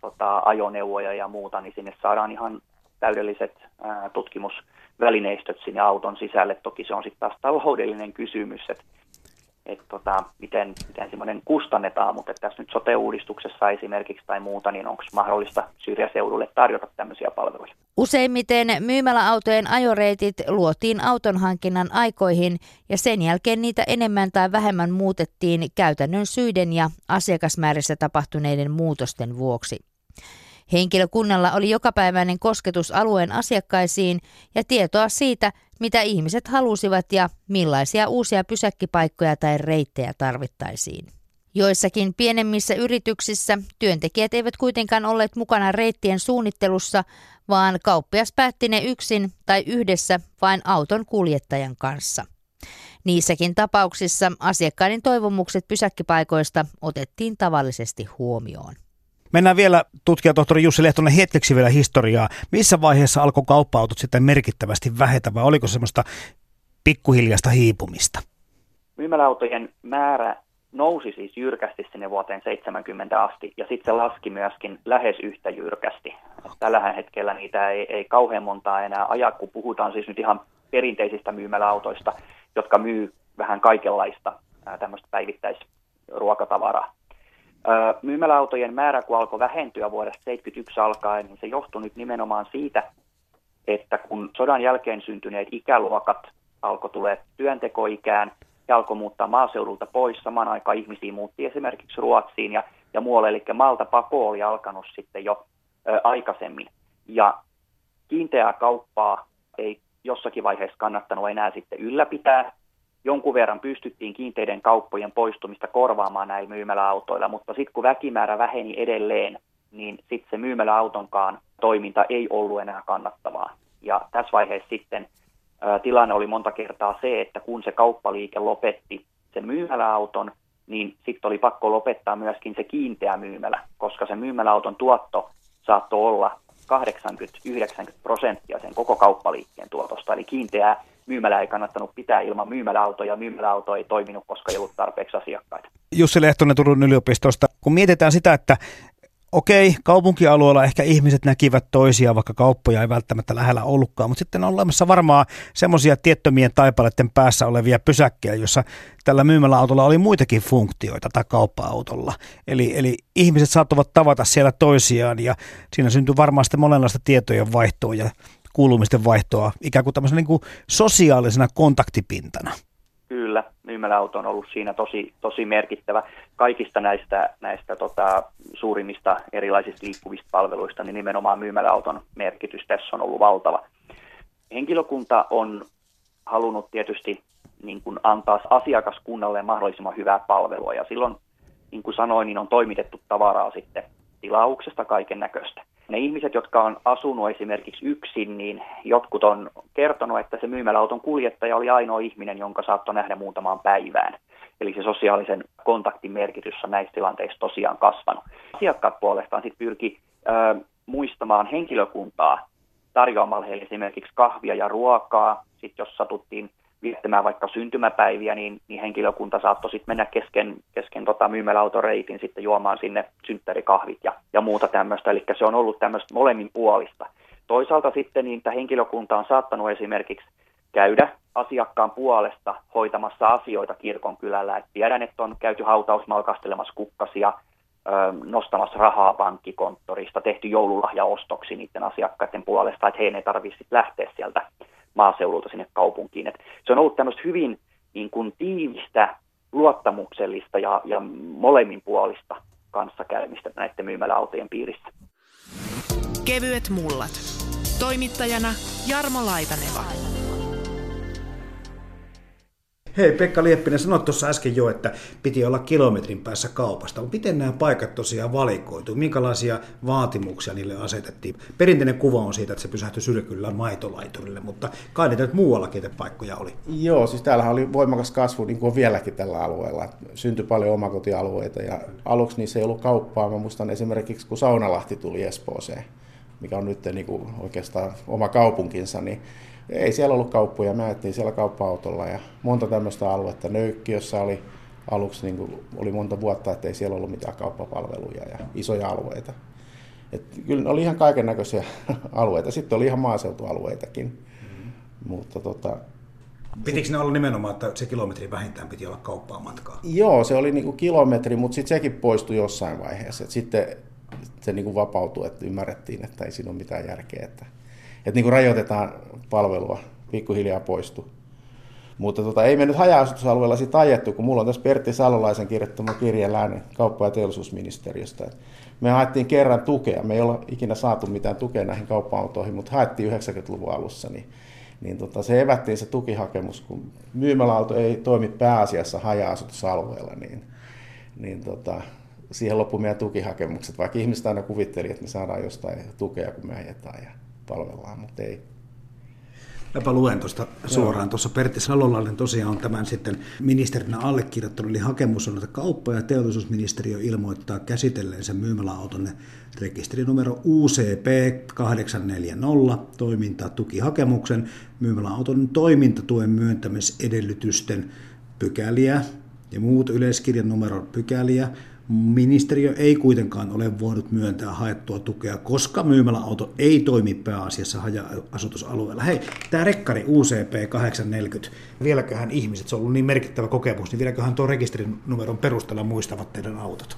tota, ajoneuvoja ja muuta, niin sinne saadaan ihan täydelliset ää, tutkimusvälineistöt sinne auton sisälle. Toki se on sitten taas taloudellinen kysymys, että että tota, miten, miten semmoinen kustannetaan, mutta tässä nyt sote-uudistuksessa esimerkiksi tai muuta, niin onko mahdollista syrjäseudulle tarjota tämmöisiä palveluja? Useimmiten myymäläautojen ajoreitit luotiin autonhankinnan aikoihin ja sen jälkeen niitä enemmän tai vähemmän muutettiin käytännön syiden ja asiakasmäärissä tapahtuneiden muutosten vuoksi. Henkilökunnalla oli jokapäiväinen kosketus alueen asiakkaisiin ja tietoa siitä, mitä ihmiset halusivat ja millaisia uusia pysäkkipaikkoja tai reittejä tarvittaisiin. Joissakin pienemmissä yrityksissä työntekijät eivät kuitenkaan olleet mukana reittien suunnittelussa, vaan kauppias päätti ne yksin tai yhdessä vain auton kuljettajan kanssa. Niissäkin tapauksissa asiakkaiden toivomukset pysäkkipaikoista otettiin tavallisesti huomioon. Mennään vielä tutkijatohtori Jussi Lehtonen hetkeksi vielä historiaa. Missä vaiheessa alkoi kauppa-autot sitten merkittävästi vähetä vai oliko semmoista pikkuhiljasta hiipumista? Myymäläautojen määrä nousi siis jyrkästi sinne vuoteen 70 asti ja sitten se laski myöskin lähes yhtä jyrkästi. Tällä hetkellä niitä ei, ei kauhean montaa enää aja, kun puhutaan siis nyt ihan perinteisistä myymäläautoista, jotka myy vähän kaikenlaista tämmöistä päivittäisruokatavaraa. Myymäläautojen määrä, kun alkoi vähentyä vuodesta 1971 alkaen, niin se johtui nyt nimenomaan siitä, että kun sodan jälkeen syntyneet ikäluokat alkoi tulee työntekoikään ja alkoi muuttaa maaseudulta pois, samaan aikaan ihmisiä muutti esimerkiksi Ruotsiin ja, ja muualle, eli maalta pako oli alkanut sitten jo ö, aikaisemmin. Ja kiinteää kauppaa ei jossakin vaiheessa kannattanut enää sitten ylläpitää, jonkun verran pystyttiin kiinteiden kauppojen poistumista korvaamaan näillä myymäläautoilla, mutta sitten kun väkimäärä väheni edelleen, niin sitten se myymäläautonkaan toiminta ei ollut enää kannattavaa. Ja tässä vaiheessa sitten ä, tilanne oli monta kertaa se, että kun se kauppaliike lopetti sen myymäläauton, niin sitten oli pakko lopettaa myöskin se kiinteä myymälä, koska se myymäläauton tuotto saattoi olla 80-90 prosenttia sen koko kauppaliikkeen tuotosta, eli kiinteää myymälä ei kannattanut pitää ilman myymäläautoja. Myymäläauto ei toiminut, koska ei ollut tarpeeksi asiakkaita. Jussi Lehtonen Turun yliopistosta. Kun mietitään sitä, että okei, kaupunkialueella ehkä ihmiset näkivät toisia, vaikka kauppoja ei välttämättä lähellä ollutkaan, mutta sitten on olemassa varmaan semmoisia tiettömien taipaleiden päässä olevia pysäkkejä, jossa tällä myymäläautolla oli muitakin funktioita tai kauppa-autolla. Eli, eli ihmiset saattavat tavata siellä toisiaan ja siinä syntyy varmaan sitten monenlaista tietojen vaihtoa ja kuulumisten vaihtoa ikään kuin tämmöisenä niin kuin sosiaalisena kontaktipintana. Kyllä, myymäläauto on ollut siinä tosi, tosi merkittävä. Kaikista näistä, näistä tota, suurimmista erilaisista liikkuvista palveluista, niin nimenomaan myymäläauton merkitys tässä on ollut valtava. Henkilökunta on halunnut tietysti niin kuin antaa asiakaskunnalle mahdollisimman hyvää palvelua, ja silloin, niin kuin sanoin, niin on toimitettu tavaraa sitten tilauksesta kaiken näköistä ne ihmiset, jotka on asunut esimerkiksi yksin, niin jotkut on kertonut, että se myymäläauton kuljettaja oli ainoa ihminen, jonka saattoi nähdä muutamaan päivään. Eli se sosiaalisen kontaktin merkitys on näissä tilanteissa tosiaan kasvanut. Asiakkaat puolestaan sitten pyrki ö, muistamaan henkilökuntaa tarjoamalla heille esimerkiksi kahvia ja ruokaa. Sitten jos satuttiin viettämään vaikka syntymäpäiviä, niin, niin henkilökunta saattoi sitten mennä kesken, kesken tota myymäläautoreitin sitten juomaan sinne synttärikahvit ja, ja muuta tämmöistä. Eli se on ollut tämmöistä molemmin puolista. Toisaalta sitten niin henkilökunta on saattanut esimerkiksi käydä asiakkaan puolesta hoitamassa asioita kirkon kylällä. Et tiedän, että on käyty hautausmaalla kastelemassa kukkasia, nostamassa rahaa pankkikonttorista, tehty joululahjaostoksi niiden asiakkaiden puolesta, että heidän ei tarvitse lähteä sieltä maaseudulta sinne kaupunkiin. Et se on ollut tämmöistä hyvin niin kuin tiivistä, luottamuksellista ja, ja molemminpuolista kanssakäymistä näiden myymäläautojen piirissä. Kevyet mullat. Toimittajana Jarmo Laitaneva. Hei Pekka Lieppinen, sanoit tuossa äsken jo, että piti olla kilometrin päässä kaupasta. Miten nämä paikat tosiaan valikoitu? Minkälaisia vaatimuksia niille asetettiin? Perinteinen kuva on siitä, että se pysähtyi Sylkylän maitolaiturille, mutta kai niitä muuallakin paikkoja oli. Joo, siis täällähän oli voimakas kasvu, niin kuin vieläkin tällä alueella. Syntyi paljon omakotialueita ja aluksi niissä ei ollut kauppaa. Mä muistan esimerkiksi, kun Saunalahti tuli Espooseen, mikä on nyt niin kuin oikeastaan oma kaupunkinsa, niin ei siellä ollut kauppoja, mä ajettiin siellä kauppa-autolla ja monta tämmöistä aluetta. Nöykkiössä oli aluksi niin kuin, oli monta vuotta, että ei siellä ollut mitään kauppapalveluja ja isoja alueita. Et kyllä oli ihan kaiken näköisiä alueita. Sitten oli ihan maaseutualueitakin. Mm-hmm. Mutta tota, Pitikö ne olla nimenomaan, että se kilometri vähintään piti olla kauppaa matkaa? Joo, se oli niinku kilometri, mutta sitten sekin poistui jossain vaiheessa. Et sitten se niinku vapautui, että ymmärrettiin, että ei siinä ole mitään järkeä. Että, että niinku rajoitetaan palvelua, pikkuhiljaa poistu. Mutta tota, ei me nyt haja-asutusalueella sitten ajettu, kun mulla on tässä Pertti Salolaisen kirjoittama kirja Läänin kauppa- ja teollisuusministeriöstä. Me haettiin kerran tukea, me ei olla ikinä saatu mitään tukea näihin kauppa-autoihin, mutta haettiin 90-luvun alussa, niin niin tota, se evättiin se tukihakemus, kun myymäläauto ei toimi pääasiassa haja-asutusalueella, niin, niin tota, siihen loppui meidän tukihakemukset, vaikka ihmiset aina kuvitteli, että me saadaan jostain tukea, kun me ajetaan palvellaan, mutta ei. Mäpä luen tuosta suoraan. Tuossa Pertti Salolainen tosiaan on tämän sitten ministerinä allekirjoittanut, eli hakemus on, että kauppa- ja teollisuusministeriö ilmoittaa käsitelleensä myymäläautonne rekisterinumero UCP 840 toimintatukihakemuksen myymäläauton toimintatuen myöntämisedellytysten pykäliä ja muut yleiskirjan numeron pykäliä Ministeriö ei kuitenkaan ole voinut myöntää haettua tukea, koska myymäläauto ei toimi pääasiassa haja-asutusalueella. Hei, tämä rekkari UCP 840, vieläköhän ihmiset, se on ollut niin merkittävä kokemus, niin vieläköhän tuon rekisterinumeron perusteella muistavat teidän autot?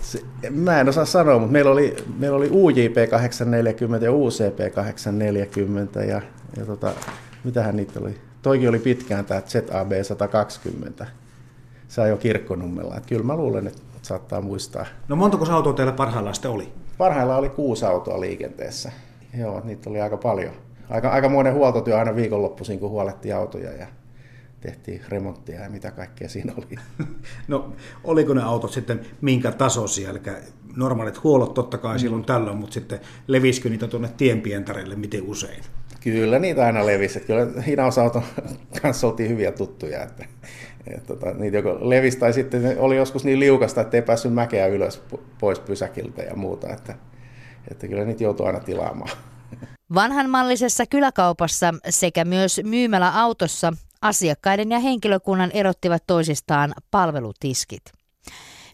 Se, mä en osaa sanoa, mutta meillä oli, meillä oli UJP 840 ja UCP 840 ja, ja tota, mitähän niitä oli? Toikin oli pitkään tämä ZAB 120. Se jo kirkkonummella. Että kyllä mä luulen, että saattaa muistaa. No montako autoa teillä parhaillaan sitten oli? Parhaillaan oli kuusi autoa liikenteessä. Joo, niitä oli aika paljon. Aika, aikamoinen huoltotyö aina viikonloppuisin, kun huolettiin autoja ja tehtiin remonttia ja mitä kaikkea siinä oli. No, oliko ne autot sitten minkä tasoisia? Eli normaalit huollot totta kai mm. silloin tällöin, mutta sitten levisikö niitä tuonne tienpientarille miten usein? Kyllä niitä aina levisi. Kyllä hinausauton kanssa oltiin hyviä tuttuja. Että et, tota, niitä joko levisi tai sitten oli joskus niin liukasta, että ei päässyt mäkeä ylös pois pysäkiltä ja muuta. Että, että kyllä niitä joutuu aina tilaamaan. Vanhanmallisessa kyläkaupassa sekä myös myymäläautossa asiakkaiden ja henkilökunnan erottivat toisistaan palvelutiskit.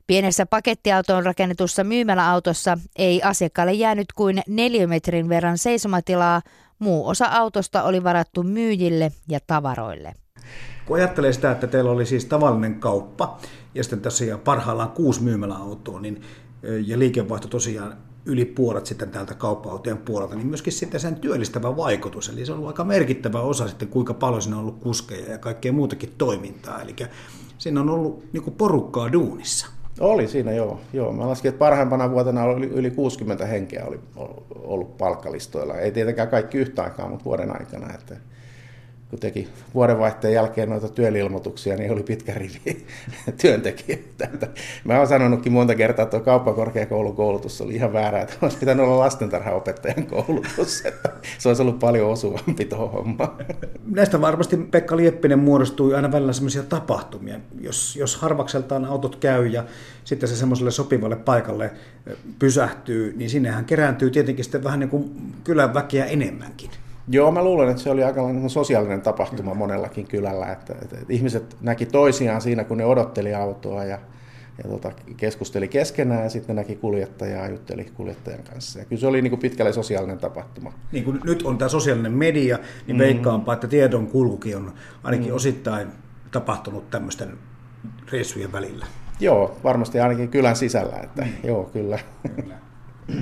Pienessä pakettiautoon rakennetussa myymäläautossa ei asiakkaalle jäänyt kuin neliömetrin verran seisomatilaa, muu osa autosta oli varattu myyjille ja tavaroille. Kun ajattelee sitä, että teillä oli siis tavallinen kauppa ja sitten tosiaan parhaillaan kuusi myymäläautoa, niin, ja liikevaihto tosiaan yli puolet sitten täältä kauppa-autojen puolelta, niin myöskin sitten sen työllistävä vaikutus. Eli se on ollut aika merkittävä osa sitten, kuinka paljon siinä on ollut kuskeja ja kaikkea muutakin toimintaa. Eli siinä on ollut niin porukkaa duunissa. Oli siinä, joo. joo. Mä laskin, että parhaimpana vuotena oli yli 60 henkeä oli ollut palkkalistoilla. Ei tietenkään kaikki yhtä aikaa, mutta vuoden aikana. Että kun teki vuodenvaihteen jälkeen noita työlilmoituksia, niin oli pitkä rivi työntekijöitä. Mä oon sanonutkin monta kertaa, että tuo kauppakorkeakoulun koulutus oli ihan väärä, että olisi pitänyt olla lastentarhaopettajan koulutus. Että se olisi ollut paljon osuvampi tuohon homma. Näistä varmasti Pekka Lieppinen muodostui aina välillä sellaisia tapahtumia. Jos, jos harvakseltaan autot käy ja sitten se semmoiselle sopivalle paikalle pysähtyy, niin sinnehän kerääntyy tietenkin sitten vähän niin kuin kylän väkeä enemmänkin. Joo, mä luulen, että se oli aika sosiaalinen tapahtuma monellakin kylällä, että, että, että ihmiset näki toisiaan siinä, kun ne odotteli autoa ja, ja tota, keskusteli keskenään ja sitten näki kuljettajaa ja jutteli kuljettajan kanssa. Ja kyllä se oli niin kuin pitkälle sosiaalinen tapahtuma. Niin kuin nyt on tämä sosiaalinen media, niin mm. veikkaanpa, että tiedon kulkukin on ainakin mm. osittain tapahtunut tämmöisten reissujen välillä. Joo, varmasti ainakin kylän sisällä, että mm. joo, kyllä. kyllä.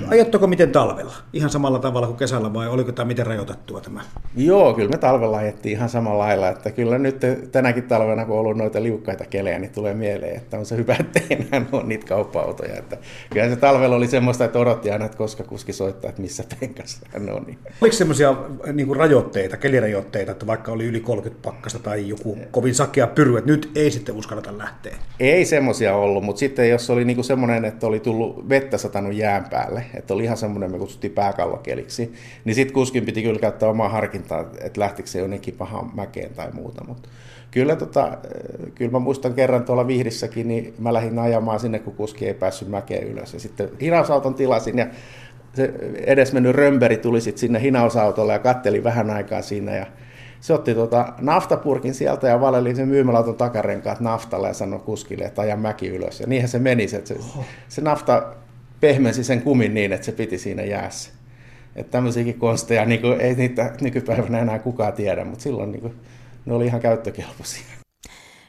Ajatteko miten talvella? Ihan samalla tavalla kuin kesällä vai oliko tämä miten rajoitettua tämä? Joo, kyllä me talvella ajettiin ihan samalla lailla, että kyllä nyt tänäkin talvena, kun on ollut noita liukkaita kelejä, niin tulee mieleen, että on se hyvä, että ei enää ole niitä kauppa-autoja. Että kyllä se talvella oli semmoista, että odotti aina, että koska kuski soittaa, että missä penkassa hän on. Niin. Oliko semmoisia niin rajoitteita, kelirajoitteita, että vaikka oli yli 30 pakkasta tai joku kovin sakea pyry, että nyt ei sitten uskalleta lähteä? Ei semmoisia ollut, mutta sitten jos oli niin semmoinen, että oli tullut vettä satanut jään päälle, että oli ihan semmoinen, me kutsuttiin pääkallokeliksi, niin sitten kuskin piti kyllä käyttää omaa harkintaa, että lähtikö se jonnekin pahaan mäkeen tai muuta. Mutta kyllä, tota, kyllä mä muistan kerran tuolla Vihdissäkin, niin mä lähdin ajamaan sinne, kun kuski ei päässyt mäkeen ylös. Ja sitten hinausauton tilasin ja se edesmennyt römberi tuli sitten sinne hinausautolle ja katteli vähän aikaa siinä ja se otti tuota naftapurkin sieltä ja valeli sen myymäläauton takarenkaat naftalla ja sanoi kuskille, että aja mäki ylös. Ja niinhän se meni, se, se, se nafta pehmensi sen kumin niin, että se piti siinä jäässä. Että tämmöisiäkin konsteja, niin kuin, ei niitä nykypäivänä enää kukaan tiedä, mutta silloin niin kuin, ne oli ihan käyttökelpoisia.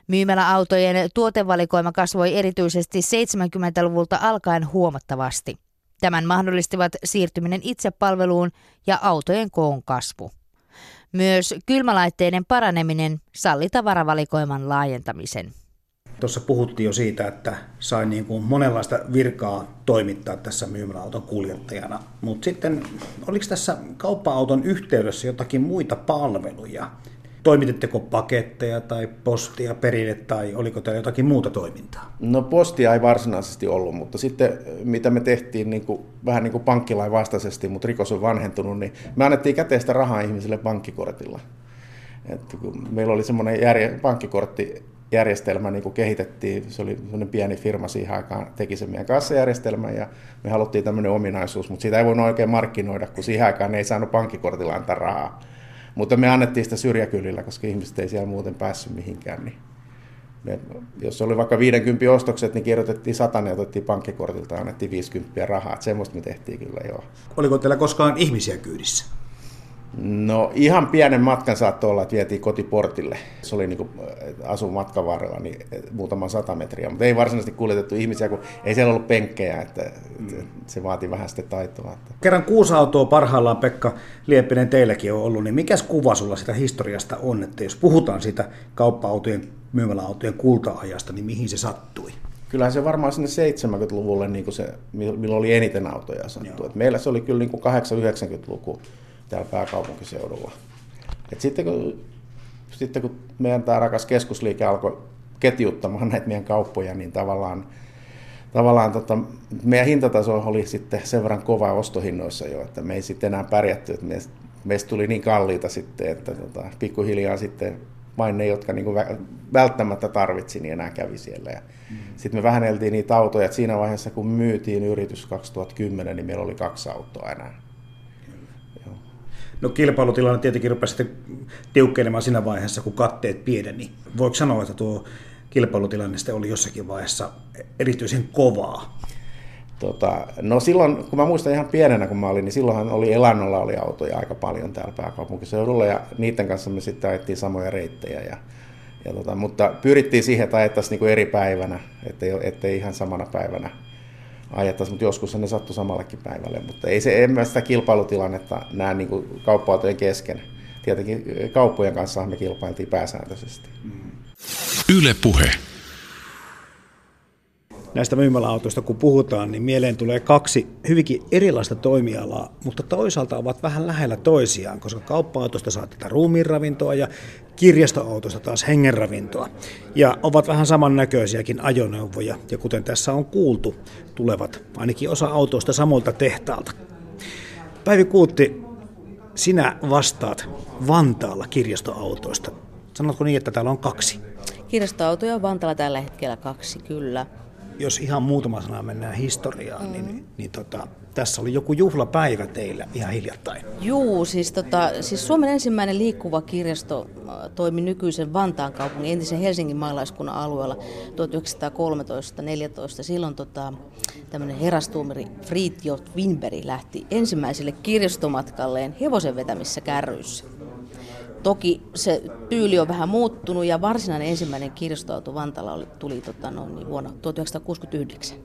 Myymäläautojen tuotevalikoima kasvoi erityisesti 70-luvulta alkaen huomattavasti. Tämän mahdollistivat siirtyminen itsepalveluun ja autojen koon kasvu. Myös kylmälaitteiden paraneminen salli tavaravalikoiman laajentamisen. Tuossa puhuttiin jo siitä, että sai niin kuin monenlaista virkaa toimittaa tässä myymäläauton kuljettajana. Mutta sitten oliko tässä kauppa-auton yhteydessä jotakin muita palveluja? Toimititteko paketteja tai postia perille tai oliko teillä jotakin muuta toimintaa? No postia ei varsinaisesti ollut, mutta sitten mitä me tehtiin niin kuin, vähän niin kuin pankkilain vastaisesti, mutta rikos on vanhentunut, niin me annettiin käteistä rahaa ihmisille pankkikortilla. Et kun meillä oli semmoinen järje, pankkikortti järjestelmä niin kehitettiin, se oli sellainen pieni firma siihen aikaan, teki sen meidän kassajärjestelmän ja me haluttiin tämmöinen ominaisuus, mutta siitä ei voinut oikein markkinoida, kun siihen aikaan ei saanut pankkikortilla antaa rahaa. Mutta me annettiin sitä syrjäkylillä, koska ihmiset ei siellä muuten päässyt mihinkään. Niin me, jos oli vaikka 50 ostokset, niin kirjoitettiin 100 ja otettiin pankkikortilta ja annettiin 50 rahaa. Että semmoista me tehtiin kyllä joo. Oliko teillä koskaan ihmisiä kyydissä? No ihan pienen matkan saattoi olla, että vietiin kotiportille. Se oli niin kuin, asun matkan varrella niin muutama sata metriä, mutta ei varsinaisesti kuljetettu ihmisiä, kun ei siellä ollut penkkejä, että, mm. se vaati vähän sitten taitoa. Että. Kerran kuusi autoa parhaillaan Pekka Lieppinen teilläkin on ollut, niin mikäs kuva sulla sitä historiasta on, että jos puhutaan siitä kauppa-autojen, myymäläautojen kulta-ajasta, niin mihin se sattui? Kyllähän se varmaan sinne 70-luvulle, niin kuin se, milloin oli eniten autoja sattu. Meillä se oli kyllä niin kuin 80-90-luku täällä pääkaupunkiseudulla. Et sitten, kun, sitten kun meidän tämä rakas keskusliike alkoi ketjuttamaan näitä meidän kauppoja, niin tavallaan, tavallaan tota, meidän hintataso oli sitten sen verran kova ostohinnoissa jo, että me ei sitten enää pärjätty, että meistä, meistä tuli niin kalliita sitten, että tota, pikkuhiljaa sitten vain ne, jotka niin välttämättä tarvitsi, niin enää kävi siellä. Ja mm. Sitten me vähenneltiin niitä autoja, että siinä vaiheessa kun myytiin yritys 2010, niin meillä oli kaksi autoa enää. No kilpailutilanne tietenkin rupesi sitten tiukkenemaan siinä vaiheessa, kun katteet pieneni. Voiko sanoa, että tuo kilpailutilanne sitten oli jossakin vaiheessa erityisen kovaa? Tota, no silloin, kun mä muistan ihan pienenä kun mä olin, niin silloinhan oli Elannolla oli autoja aika paljon täällä pääkaupunkiseudulla ja niiden kanssa me sitten ajettiin samoja reittejä. Ja, ja tota, mutta pyrittiin siihen, että ajettaisiin niin eri päivänä, ettei, ettei ihan samana päivänä ajettaisiin, mutta joskus ne sattui samallekin päivälle. Mutta ei se, en mä sitä kilpailutilannetta näe niin kuin kauppa kesken. Tietenkin kauppojen kanssa me kilpailtiin pääsääntöisesti. Yle Puhe. Näistä myymäläautoista kun puhutaan, niin mieleen tulee kaksi hyvinkin erilaista toimialaa, mutta toisaalta ovat vähän lähellä toisiaan, koska kauppa-autosta saa tätä ruumiinravintoa ja kirjastoautosta taas hengenravintoa. Ja ovat vähän samannäköisiäkin ajoneuvoja, ja kuten tässä on kuultu, tulevat ainakin osa autoista samoilta tehtaalta. Päivi Kuutti, sinä vastaat Vantaalla kirjastoautoista. Sanotko niin, että täällä on kaksi? Kirjastoautoja on Vantaalla tällä hetkellä kaksi, kyllä jos ihan muutama sana mennään historiaan, mm. niin, niin tota, tässä oli joku juhlapäivä teillä ihan hiljattain. Juu, siis, tota, siis Suomen ensimmäinen liikkuva kirjasto äh, toimi nykyisen Vantaan kaupungin entisen Helsingin maalaiskunnan alueella 1913-14. Silloin tota, tämmöinen herastuumeri Fritjof Winberg lähti ensimmäiselle kirjastomatkalleen hevosen vetämissä kärryissä. Toki se tyyli on vähän muuttunut ja varsinainen ensimmäinen kirjastoauto Vantaalla oli, tuli tota, no, niin vuonna 1969.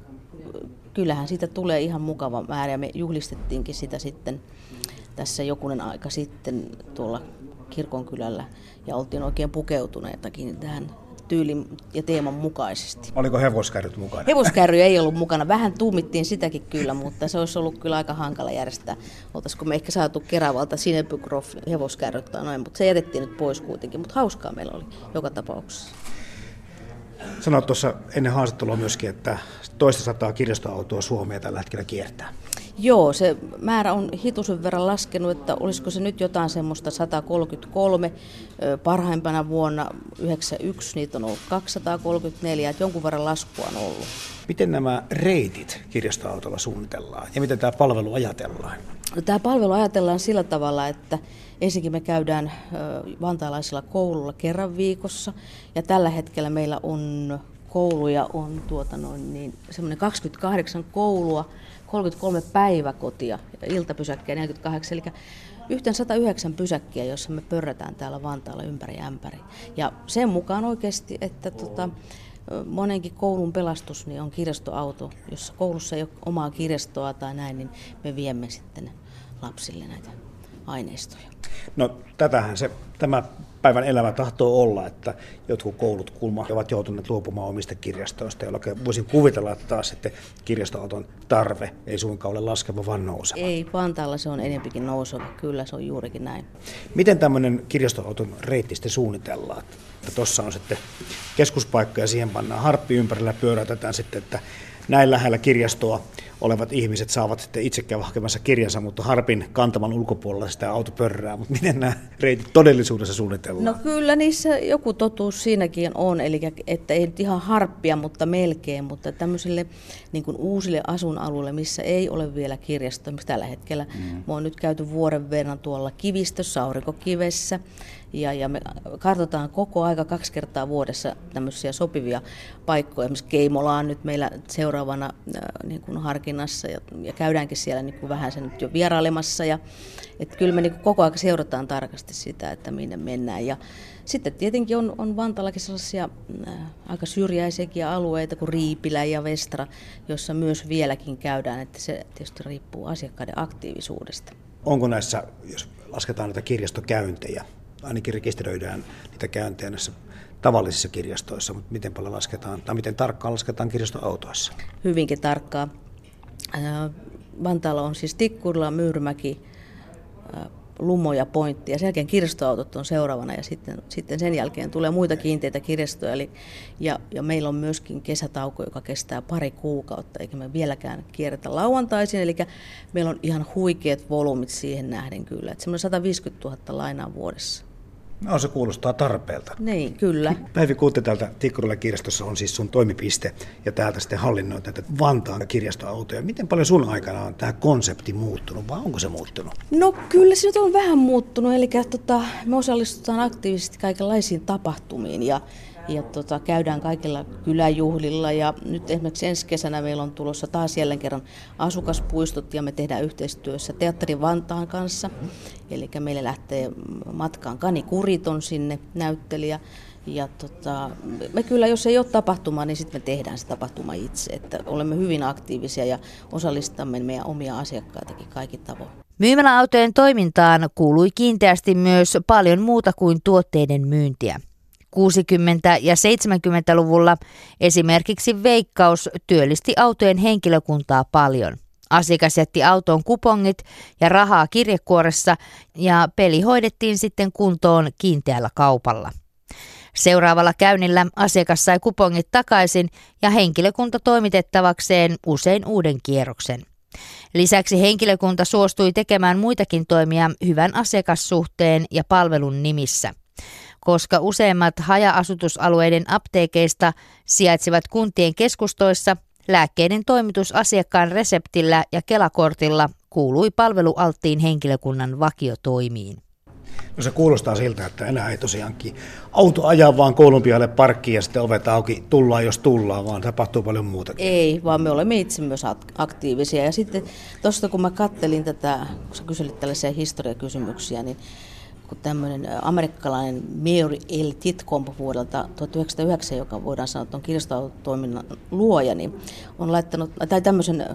kyllähän siitä tulee ihan mukava määrä ja me juhlistettiinkin sitä sitten tässä jokunen aika sitten tuolla kirkonkylällä ja oltiin oikein pukeutuneetakin tähän tyylin ja teeman mukaisesti. Oliko hevoskärryt mukana? Hevoskärry ei ollut mukana. Vähän tuumittiin sitäkin kyllä, mutta se olisi ollut kyllä aika hankala järjestää. Oltaisiko me ehkä saatu Keravalta Sinepykrof hevoskärryt tai noin, mutta se jätettiin nyt pois kuitenkin. Mutta hauskaa meillä oli joka tapauksessa. Sanoit tuossa ennen haastattelua myöskin, että toista sataa kirjastoautoa Suomea tällä hetkellä kiertää. Joo, se määrä on hitusen verran laskenut, että olisiko se nyt jotain semmoista 133. Parhaimpana vuonna 91 niitä on ollut 234, että jonkun verran laskua on ollut. Miten nämä reitit kirjastoautolla suunnitellaan ja miten tämä palvelu ajatellaan? No, tämä palvelu ajatellaan sillä tavalla, että ensinnäkin me käydään vantaalaisilla koululla kerran viikossa ja tällä hetkellä meillä on kouluja on tuota noin, niin semmoinen 28 koulua, 33 päiväkotia ja iltapysäkkejä 48, eli yhteen 109 pysäkkiä, joissa me pörrätään täällä Vantaalla ympäri ämpäri. Ja sen mukaan oikeasti, että tota, monenkin koulun pelastus niin on kirjastoauto. Jos koulussa ei ole omaa kirjastoa tai näin, niin me viemme sitten lapsille näitä aineistoja. No tätähän se, tämä päivän elämä tahtoo olla, että jotkut koulut kulma ovat joutuneet luopumaan omista kirjastoista, jolloin voisin kuvitella, että taas sitten kirjastoauton tarve ei suinkaan ole laskeva, vaan nouseva. Ei, Vantaalla se on enempikin nouseva, kyllä se on juurikin näin. Miten tämmöinen kirjastoauton reitti sitten suunnitellaan? Tuossa on sitten keskuspaikka ja siihen pannaan harppi ympärillä pyörätetään sitten, että näin lähellä kirjastoa olevat ihmiset saavat sitten itse käydä hakemassa kirjansa, mutta harpin kantaman ulkopuolella sitä auto pörrää. Mutta miten nämä reitit todellisuudessa suunnitellaan? No kyllä niissä joku totuus siinäkin on, eli että ei nyt ihan harppia, mutta melkein, mutta tämmöisille niin kuin uusille asuinalueille, missä ei ole vielä kirjastoa, tällä hetkellä mm. mä oon nyt käyty vuoden verran tuolla kivistössä, aurinkokivessä, ja, ja me kartotaan koko aika kaksi kertaa vuodessa tämmöisiä sopivia paikkoja. Esimerkiksi Keimola on nyt meillä seuraavana äh, niin kuin harkinnassa ja, ja käydäänkin siellä niin kuin vähän sen nyt jo vierailemassa. Ja, että kyllä me niin kuin koko ajan seurataan tarkasti sitä, että minne mennään. Ja sitten tietenkin on, on Vantallakin sellaisia äh, aika syrjäisiäkin alueita kuin Riipilä ja Vestra, jossa myös vieläkin käydään, että se tietysti riippuu asiakkaiden aktiivisuudesta. Onko näissä, jos lasketaan näitä kirjastokäyntejä, ainakin rekisteröidään niitä käyntejä näissä tavallisissa kirjastoissa, mutta miten paljon lasketaan, tai miten tarkkaan lasketaan kirjastoautoissa? Hyvinkin tarkkaa. Vantaalla on siis Tikkurila, Myyrmäki, Lumo ja Pointti ja sen jälkeen kirjastoautot on seuraavana ja sitten, sitten sen jälkeen tulee muita kiinteitä kirjastoja. Eli, ja, ja meillä on myöskin kesätauko, joka kestää pari kuukautta eikä me vieläkään kierretä lauantaisin. Eli meillä on ihan huikeat volyymit siihen nähden kyllä, että semmoinen 150 000 lainaa vuodessa. No se kuulostaa tarpeelta. Niin, kyllä. Päivi Kuutte täältä Tikkurilla kirjastossa on siis sun toimipiste ja täältä sitten hallinnoit näitä Vantaan kirjastoautoja. Miten paljon sun aikana on tämä konsepti muuttunut vai onko se muuttunut? No kyllä se nyt on vähän muuttunut, eli tota, me osallistutaan aktiivisesti kaikenlaisiin tapahtumiin ja ja tota, käydään kaikilla kyläjuhlilla ja nyt esimerkiksi ensi kesänä meillä on tulossa taas jälleen kerran asukaspuistot ja me tehdään yhteistyössä Teatteri Vantaan kanssa. Eli meille lähtee matkaan Kani Kuriton sinne näyttelijä. Ja tota, me kyllä, jos ei ole tapahtumaa, niin sitten me tehdään se tapahtuma itse. Että olemme hyvin aktiivisia ja osallistamme meidän omia asiakkaitakin kaikki tavoin. Myymäläautojen toimintaan kuului kiinteästi myös paljon muuta kuin tuotteiden myyntiä. 60- ja 70-luvulla esimerkiksi Veikkaus työllisti autojen henkilökuntaa paljon. Asiakas jätti autoon kupongit ja rahaa kirjekuoressa ja peli hoidettiin sitten kuntoon kiinteällä kaupalla. Seuraavalla käynnillä asiakas sai kupongit takaisin ja henkilökunta toimitettavakseen usein uuden kierroksen. Lisäksi henkilökunta suostui tekemään muitakin toimia hyvän asiakassuhteen ja palvelun nimissä koska useimmat haja-asutusalueiden apteekeista sijaitsivat kuntien keskustoissa, lääkkeiden toimitus asiakkaan reseptillä ja kelakortilla kuului palvelualttiin henkilökunnan vakiotoimiin. No se kuulostaa siltä, että enää ei tosiaankin auto ajaa vaan koulun pihalle parkkiin ja sitten ovet auki, tullaan jos tullaan, vaan tapahtuu paljon muutakin. Ei, vaan me olemme itse myös aktiivisia. Ja sitten tuosta kun mä kattelin tätä, kun sä kyselit tällaisia historiakysymyksiä, niin kun tämmöinen amerikkalainen Mary L. Titcomb vuodelta 1909, joka voidaan sanoa, että on kirjastotoiminnan luoja, niin on laittanut, tai tämmöisen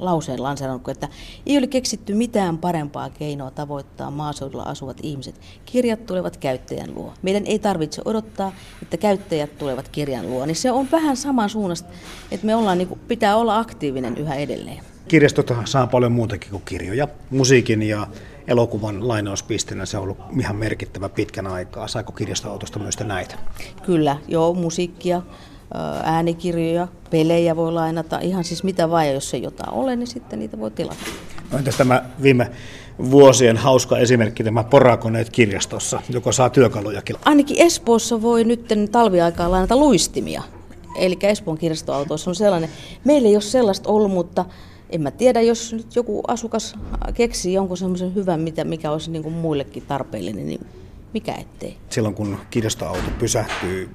lauseen lanseerannut, että ei ole keksitty mitään parempaa keinoa tavoittaa maaseudulla asuvat ihmiset. Kirjat tulevat käyttäjän luo. Meidän ei tarvitse odottaa, että käyttäjät tulevat kirjan luo. Niin se on vähän sama suunnasta, että me ollaan, niin kuin, pitää olla aktiivinen yhä edelleen. Kirjastot saa paljon muutakin kuin kirjoja. Musiikin ja elokuvan lainauspisteenä se on ollut ihan merkittävä pitkän aikaa. Saiko kirjastoautosta myös näitä? Kyllä, joo, musiikkia, äänikirjoja, pelejä voi lainata, ihan siis mitä vaan, jos ei jotain ole, niin sitten niitä voi tilata. No entäs tämä viime vuosien hauska esimerkki, tämä porakoneet kirjastossa, joka saa työkalujakin? Ainakin Espoossa voi nyt talviaikaan lainata luistimia. Eli Espoon kirjastoautoissa on sellainen. Meillä ei ole sellaista ollut, mutta en mä tiedä, jos nyt joku asukas keksii jonkun semmoisen hyvän, mitä, mikä olisi niin kuin muillekin tarpeellinen, niin mikä ettei. Silloin kun kirjastoauto pysähtyy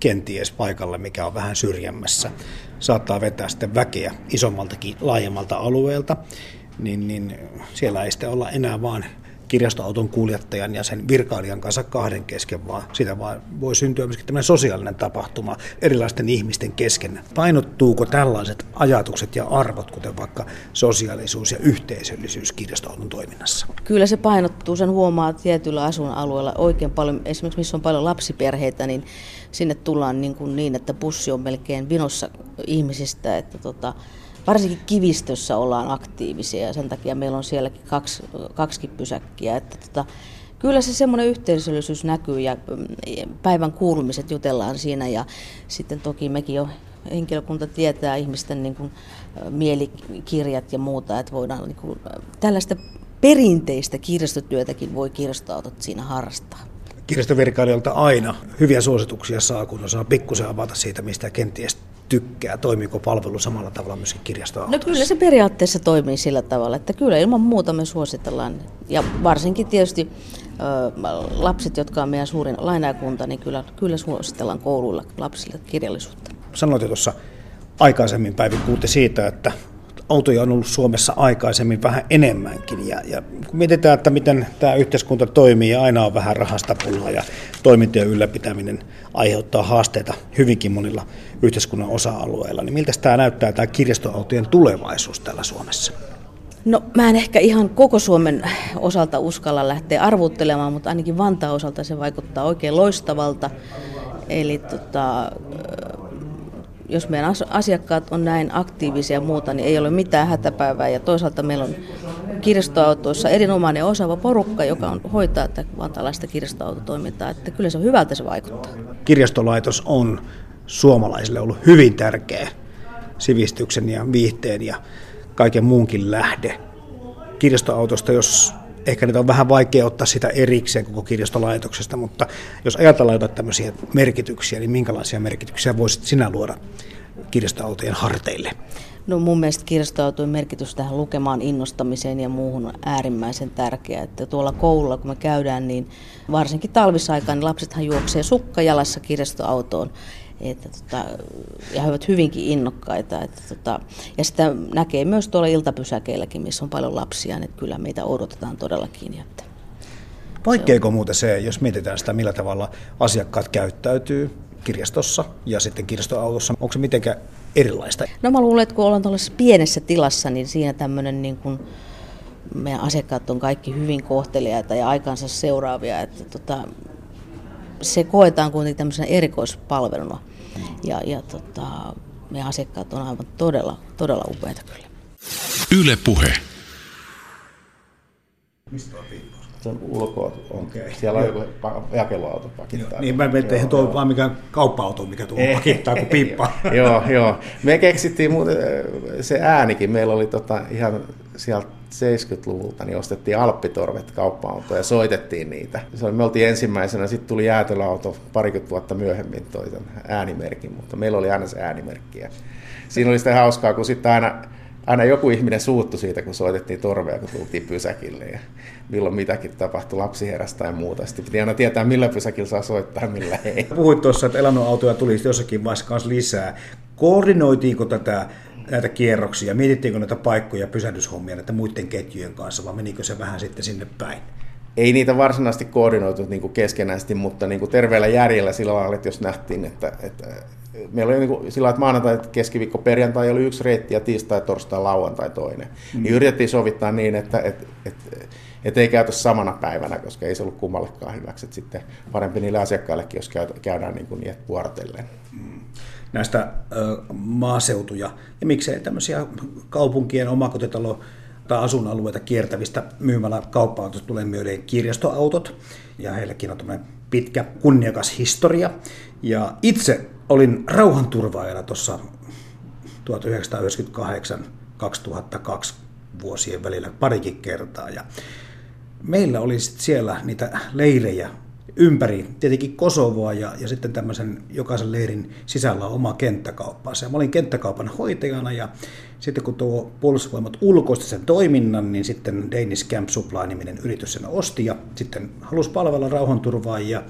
kenties paikalle, mikä on vähän syrjemmässä, saattaa vetää sitten väkeä isommaltakin, laajemmalta alueelta, niin, niin siellä ei sitten olla enää vaan kirjastoauton kuljettajan ja sen virkailijan kanssa kahden kesken, vaan sitä vaan voi syntyä myöskin tämmöinen sosiaalinen tapahtuma erilaisten ihmisten kesken. Painottuuko tällaiset ajatukset ja arvot, kuten vaikka sosiaalisuus ja yhteisöllisyys kirjastoauton toiminnassa? Kyllä se painottuu, sen huomaa tietyllä asuinalueella oikein paljon, esimerkiksi missä on paljon lapsiperheitä, niin sinne tullaan niin, kuin niin että bussi on melkein vinossa ihmisistä, että tota, varsinkin kivistössä ollaan aktiivisia ja sen takia meillä on sielläkin kaksi, kaksikin pysäkkiä. Että tota, kyllä se semmoinen yhteisöllisyys näkyy ja mm, päivän kuulumiset jutellaan siinä ja sitten toki mekin jo henkilökunta tietää ihmisten niin kuin, mielikirjat ja muuta, että voidaan niin kuin, tällaista perinteistä kirjastotyötäkin voi kirjastoautot siinä harrastaa kirjastovirkailijoilta aina hyviä suosituksia saa, kun osaa pikkusen avata siitä, mistä kenties tykkää. Toimiiko palvelu samalla tavalla myöskin kirjastoautossa? No kyllä se periaatteessa toimii sillä tavalla, että kyllä ilman muuta me suositellaan. Ja varsinkin tietysti lapset, jotka on meidän suurin lainakunta, niin kyllä, kyllä suositellaan kouluilla lapsille kirjallisuutta. Sanoit jo tuossa aikaisemmin päivin kuutte siitä, että autoja on ollut Suomessa aikaisemmin vähän enemmänkin. Ja, ja kun mietitään, että miten tämä yhteiskunta toimii ja aina on vähän rahasta pulaa ja toimintojen ylläpitäminen aiheuttaa haasteita hyvinkin monilla yhteiskunnan osa-alueilla, niin miltä tämä näyttää tämä kirjastoautojen tulevaisuus täällä Suomessa? No mä en ehkä ihan koko Suomen osalta uskalla lähteä arvuttelemaan, mutta ainakin Vantaan osalta se vaikuttaa oikein loistavalta. Eli tota, jos meidän asiakkaat on näin aktiivisia ja muuta, niin ei ole mitään hätäpäivää. Ja toisaalta meillä on kirjastoautoissa erinomainen osaava porukka, joka on, hoitaa tätä vantalaista kirjastoautotoimintaa. Että kyllä se on hyvältä se vaikuttaa. Kirjastolaitos on suomalaisille ollut hyvin tärkeä sivistyksen ja viihteen ja kaiken muunkin lähde. Kirjastoautosta, jos ehkä niitä on vähän vaikea ottaa sitä erikseen koko kirjastolaitoksesta, mutta jos ajatellaan jotain tämmöisiä merkityksiä, niin minkälaisia merkityksiä voisit sinä luoda kirjastoautojen harteille? No mun mielestä kirjastoautojen merkitys tähän lukemaan innostamiseen ja muuhun on äärimmäisen tärkeä. Että tuolla koululla kun me käydään, niin varsinkin talvisaikaan niin lapsethan juoksee sukkajalassa kirjastoautoon että tota, ja he ovat hyvinkin innokkaita. Että tota, ja sitä näkee myös tuolla iltapysäkeilläkin, missä on paljon lapsia, niin että kyllä meitä odotetaan todellakin. Että Poikkeako muuten se, jos mietitään sitä, millä tavalla asiakkaat käyttäytyy kirjastossa ja sitten kirjastoautossa, onko se mitenkään erilaista? No mä luulen, että kun ollaan tuollaisessa pienessä tilassa, niin siinä tämmöinen niin kuin, meidän asiakkaat on kaikki hyvin kohteliaita ja aikansa seuraavia, että tota, se koetaan kuitenkin tämmöisenä erikoispalveluna. Ja, ja tota, meidän asiakkaat on aivan todella, todella upeita kyllä. Yle Puhe. Mistä on Se on ulkoa. On. Okay. Siellä on joku jakeluauto pakittaa. Niin, mä mietin, että tuo vaan mikään kauppa-auto, mikä tuo pakittaa kuin piippa. joo, joo. Me keksittiin muuten se äänikin. Meillä oli tota ihan sieltä 70-luvulta niin ostettiin Alppitorvet kauppa ja soitettiin niitä. Se oli, me oltiin ensimmäisenä, sitten tuli jäätelöauto parikymmentä vuotta myöhemmin toi äänimerkin, mutta meillä oli aina se äänimerkki. Ja siinä oli sitä hauskaa, kun sitten aina, aina joku ihminen suuttu siitä, kun soitettiin torvea, kun tultiin pysäkille ja milloin mitäkin tapahtui, lapsi heräsi tai muuta. Sitten piti aina tietää, millä pysäkillä saa soittaa millä ei. Puhuit tuossa, että elannoautoja tuli jossakin vaiheessa lisää. Koordinoitiinko tätä näitä kierroksia? Mietittiinkö näitä paikkoja pysähdyshommia näitä muiden ketjujen kanssa vai menikö se vähän sitten sinne päin? ei niitä varsinaisesti koordinoitu niin kuin keskenäisesti, mutta niin kuin terveellä järjellä sillä lailla, että jos nähtiin, että, että meillä oli niin kuin sillä että maanantai, keskiviikko, perjantai oli yksi reitti ja tiistai, torstai, lauantai toinen. Mm. Niin yritettiin sovittaa niin, että, että, että, että ei käytä samana päivänä, koska ei se ollut kummallekaan hyväksi. Että sitten parempi niille asiakkaillekin, jos käydään niin, kuin niin että vuorotellen. Näistä maaseutuja ja miksei tämmöisiä kaupunkien omakotitalo- tai asuinalueita kiertävistä myymällä kauppa-autosta tulee myöden kirjastoautot ja heilläkin on pitkä kunniakas historia. Ja itse olin rauhanturvaajana tuossa 1998-2002 vuosien välillä parikin kertaa. Ja meillä oli siellä niitä leirejä ympäri, tietenkin Kosovoa ja, ja sitten tämmöisen jokaisen leirin sisällä on oma kenttäkauppansa. Mä olin kenttäkaupan hoitajana ja sitten kun tuo puolustusvoimat ulkoisti sen toiminnan, niin sitten Danish Camp Supply-niminen yritys sen osti ja sitten halusi palvella rauhanturvaajia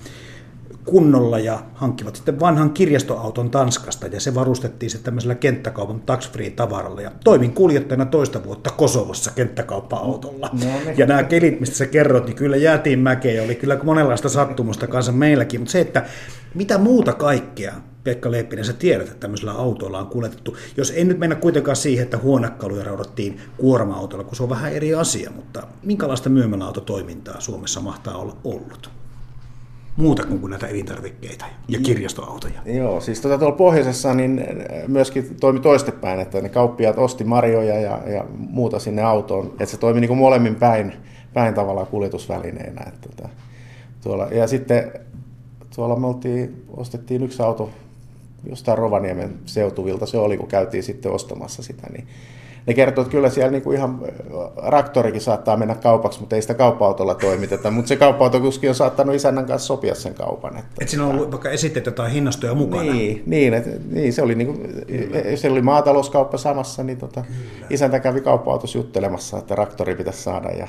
kunnolla ja hankkivat sitten vanhan kirjastoauton Tanskasta ja se varustettiin sitten tämmöisellä kenttäkaupan tax-free tavaralla ja toimin kuljettajana toista vuotta Kosovossa kenttäkauppa-autolla. No, niin. Ja nämä kelit, mistä sä kerrot, niin kyllä jäätiin mäkeen ja oli kyllä monenlaista sattumusta kanssa meilläkin, mutta se, että mitä muuta kaikkea Pekka Leippinen, sä tiedät, että tämmöisellä autolla on kuljetettu. Jos ei nyt mennä kuitenkaan siihen, että huonekaluja raudattiin kuorma-autolla, kun se on vähän eri asia, mutta minkälaista myymäläautotoimintaa Suomessa mahtaa olla ollut? Muuta kuin näitä elintarvikkeita ja kirjastoautoja. Joo, siis tuota, tuolla pohjoisessa niin myöskin toimi toistepäin, että ne kauppiaat osti marjoja ja, ja muuta sinne autoon, että se toimi niin kuin molemmin päin, päin tavallaan kuljetusvälineenä. Että, tuota, tuolla, ja sitten tuolla me oltiin, ostettiin yksi auto jostain Rovaniemen seutuvilta, se oli kun käytiin sitten ostamassa sitä, niin ne kertoo, että kyllä siellä niinku ihan raktorikin saattaa mennä kaupaksi, mutta ei sitä kauppa-autolla toimiteta. Mutta se kauppa-autokuski on saattanut isännän kanssa sopia sen kaupan. Että, et siinä on ollut vaikka esitteitä tai hinnastoja mukana. Niin, niin, et, niin se oli, niinku, se oli maatalouskauppa samassa, niin tota, isäntä kävi kauppa-autossa juttelemassa, että raktori pitäisi saada ja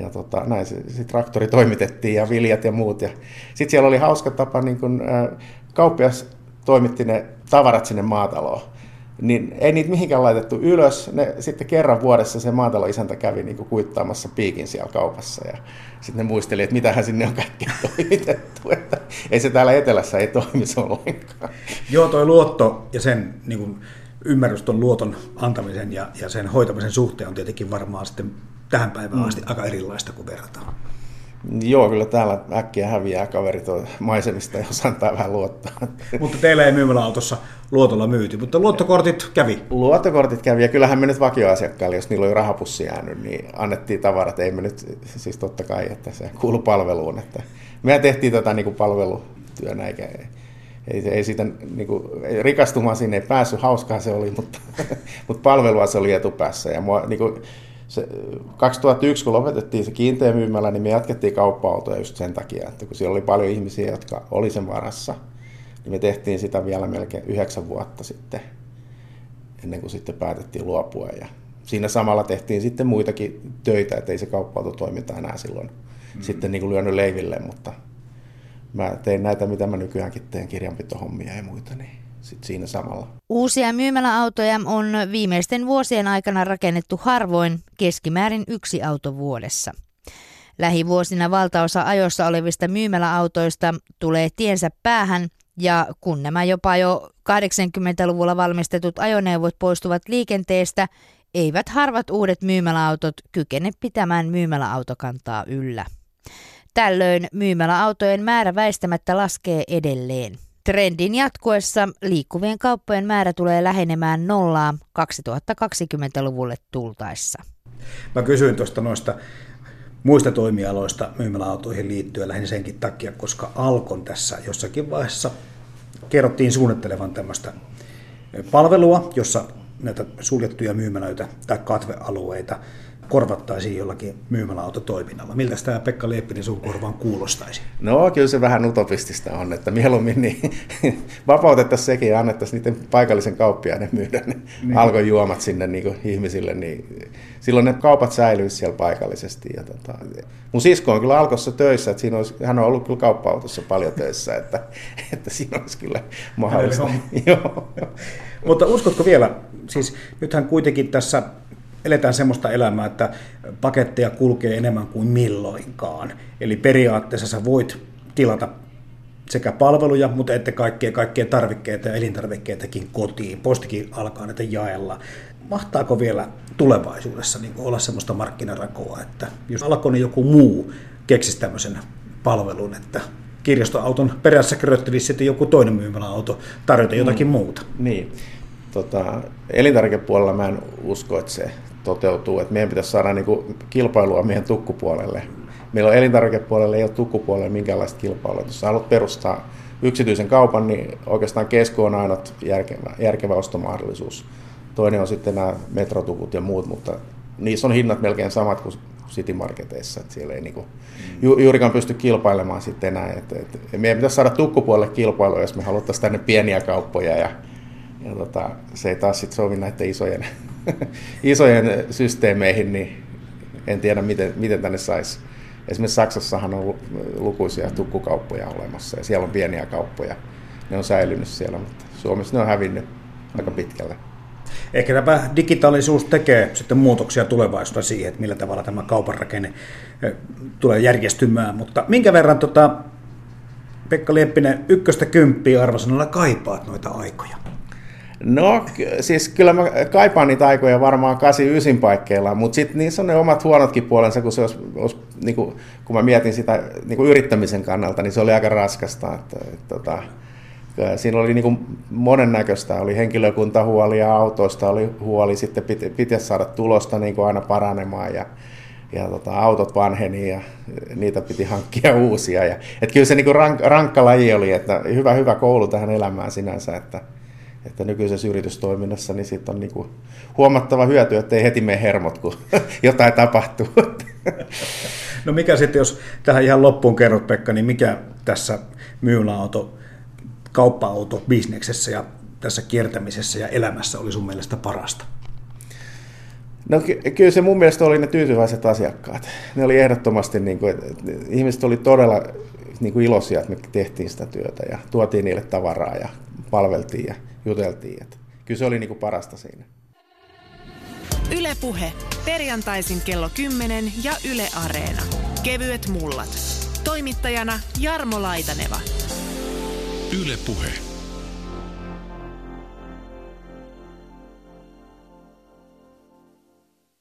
ja tota, näin sitten traktori toimitettiin ja viljat ja muut. Ja sitten siellä oli hauska tapa, niin kun, äh, kauppias toimitti ne tavarat sinne maataloon niin ei niitä mihinkään laitettu ylös. Ne, sitten kerran vuodessa se maataloisäntä kävi niin kuin kuittaamassa piikin siellä kaupassa ja sitten ne muisteli, että mitähän sinne on kaikkea toimitettu. Että ei se täällä etelässä ei toimisi ollenkaan. Joo, toi luotto ja sen niin kuin, ymmärrys tuon luoton antamisen ja, ja sen hoitamisen suhteen on tietenkin varmaan sitten tähän päivään asti mm. aika erilaista kuin verrataan. Joo, kyllä täällä äkkiä häviää kaverit maisemista, jos antaa vähän luottaa. Mutta teillä ei myymäläautossa luotolla myyty, mutta luottokortit kävi? Luottokortit kävi, ja kyllähän me nyt vakioasiakkaille, jos niillä oli rahapussi jäänyt, niin annettiin tavarat. Ei me nyt, siis totta kai, että se kuuluu palveluun. Että me tehtiin tätä niin kuin palvelutyönä, eikä, ei, ei siitä niin kuin, rikastumaan sinne ei päässyt, hauskaa se oli, mutta, mutta palvelua se oli etupäässä. Ja mua, niin kuin, se, 2001, kun lopetettiin se kiinteä myymällä, niin me jatkettiin kauppa-autoja just sen takia, että kun siellä oli paljon ihmisiä, jotka oli sen varassa, niin me tehtiin sitä vielä melkein yhdeksän vuotta sitten, ennen kuin sitten päätettiin luopua. Ja siinä samalla tehtiin sitten muitakin töitä, että ei se kauppa-autotoiminta enää silloin mm. sitten niin kuin lyönyt leiville, mutta mä tein näitä, mitä mä nykyäänkin teen, kirjanpitohommia ja muita, niin sit siinä samalla. Uusia myymäläautoja on viimeisten vuosien aikana rakennettu harvoin keskimäärin yksi auto vuodessa. Lähivuosina valtaosa ajossa olevista myymäläautoista tulee tiensä päähän ja kun nämä jopa jo 80-luvulla valmistetut ajoneuvot poistuvat liikenteestä, eivät harvat uudet myymäläautot kykene pitämään myymäläautokantaa yllä. Tällöin myymäläautojen määrä väistämättä laskee edelleen. Trendin jatkuessa liikkuvien kauppojen määrä tulee lähenemään nollaa 2020-luvulle tultaessa. Mä kysyin tuosta noista muista toimialoista myymäläautoihin liittyen lähinnä senkin takia, koska Alkon tässä jossakin vaiheessa kerrottiin suunnittelevan tämmöistä palvelua, jossa näitä suljettuja myymälöitä tai katvealueita korvattaisiin jollakin myymäläautotoiminnalla. Miltä tämä Pekka Lieppinen sun korvaan kuulostaisi? No kyllä se vähän utopistista on, että mieluummin niin vapautettaisiin sekin ja annettaisiin niiden paikallisen kauppiaiden myydä ne niin. alkoi juomat sinne niin ihmisille, niin silloin ne kaupat säilyisivät siellä paikallisesti. Ja tota, mun sisko on kyllä alkossa töissä, että siinä olisi, hän on ollut kyllä kauppa-autossa paljon töissä, että, että siinä olisi kyllä mahdollista. Mutta uskotko vielä, siis nythän kuitenkin tässä eletään semmoista elämää, että paketteja kulkee enemmän kuin milloinkaan. Eli periaatteessa sä voit tilata sekä palveluja, mutta ette kaikkea, kaikkea tarvikkeita ja elintarvikkeitakin kotiin. Postikin alkaa näitä jaella. Mahtaako vielä tulevaisuudessa niin olla semmoista markkinarakoa, että jos alkoi niin joku muu keksisi tämmöisen palvelun, että kirjastoauton perässä kröttelisi sitten joku toinen myymäläauto tarjota jotakin mm. muuta. Niin. Tota, elintarvikepuolella mä en usko, että se toteutuu. Että meidän pitäisi saada niin kuin kilpailua meidän tukkupuolelle. Meillä on elintarvikepuolelle, ei ole tukkupuolelle minkäänlaista kilpailua. Jos haluat perustaa yksityisen kaupan, niin oikeastaan kesko on aina järkevä, järkevä ostomahdollisuus. Toinen on sitten nämä metrotukut ja muut, mutta niissä on hinnat melkein samat kuin City Marketeissa, että siellä ei niinku ju, juurikaan pysty kilpailemaan sitten enää. Et, et, meidän pitäisi saada tukkupuolelle kilpailua, jos me haluttaisiin tänne pieniä kauppoja ja, ja tota, se ei taas sitten sovi näiden isojen, isojen systeemeihin, niin en tiedä miten, miten tänne saisi. Esimerkiksi Saksassahan on lukuisia tukkukauppoja olemassa ja siellä on pieniä kauppoja. Ne on säilynyt siellä, mutta Suomessa ne on hävinnyt aika pitkälle. Ehkä tämä digitaalisuus tekee sitten muutoksia tulevaisuudessa siihen, että millä tavalla tämä kaupan rakenne tulee järjestymään. Mutta minkä verran tota, Pekka Lieppinen ykköstä kymppiä arvosanalla kaipaat noita aikoja? No siis kyllä mä kaipaan niitä aikoja varmaan 89 paikkeilla, mutta sitten niissä on ne omat huonotkin puolensa, kun, se olisi, olisi, niin kuin, kun mä mietin sitä niin kuin yrittämisen kannalta, niin se oli aika raskasta. Että, että, että, tota, siinä oli niin monennäköistä, oli henkilökunta huoli ja autoista oli huoli, sitten piti, piti saada tulosta niin kuin aina paranemaan ja, ja tota, autot vanheni ja niitä piti hankkia uusia. Ja, et kyllä se niin kuin rank, rankka laji oli, että hyvä, hyvä koulu tähän elämään sinänsä, että, että nykyisessä yritystoiminnassa niin siitä on niin kuin huomattava hyöty, että ei heti mene hermot, kun jotain tapahtuu. No mikä sitten, jos tähän ihan loppuun kerrot Pekka, niin mikä tässä myymäläauto kauppa-auto-bisneksessä ja tässä kiertämisessä ja elämässä oli sun mielestä parasta? No ky- kyllä se mun mielestä oli ne tyytyväiset asiakkaat. Ne oli ehdottomasti, niin kuin, että ihmiset oli todella niin kuin iloisia, että me tehtiin sitä työtä ja tuotiin niille tavaraa ja palveltiin ja juteltiin. Että kyllä se oli niin kuin parasta siinä. Ylepuhe perjantaisin kello 10 ja Yle Areena. Kevyet mullat. Toimittajana Jarmo Laitaneva. Yle Puhe.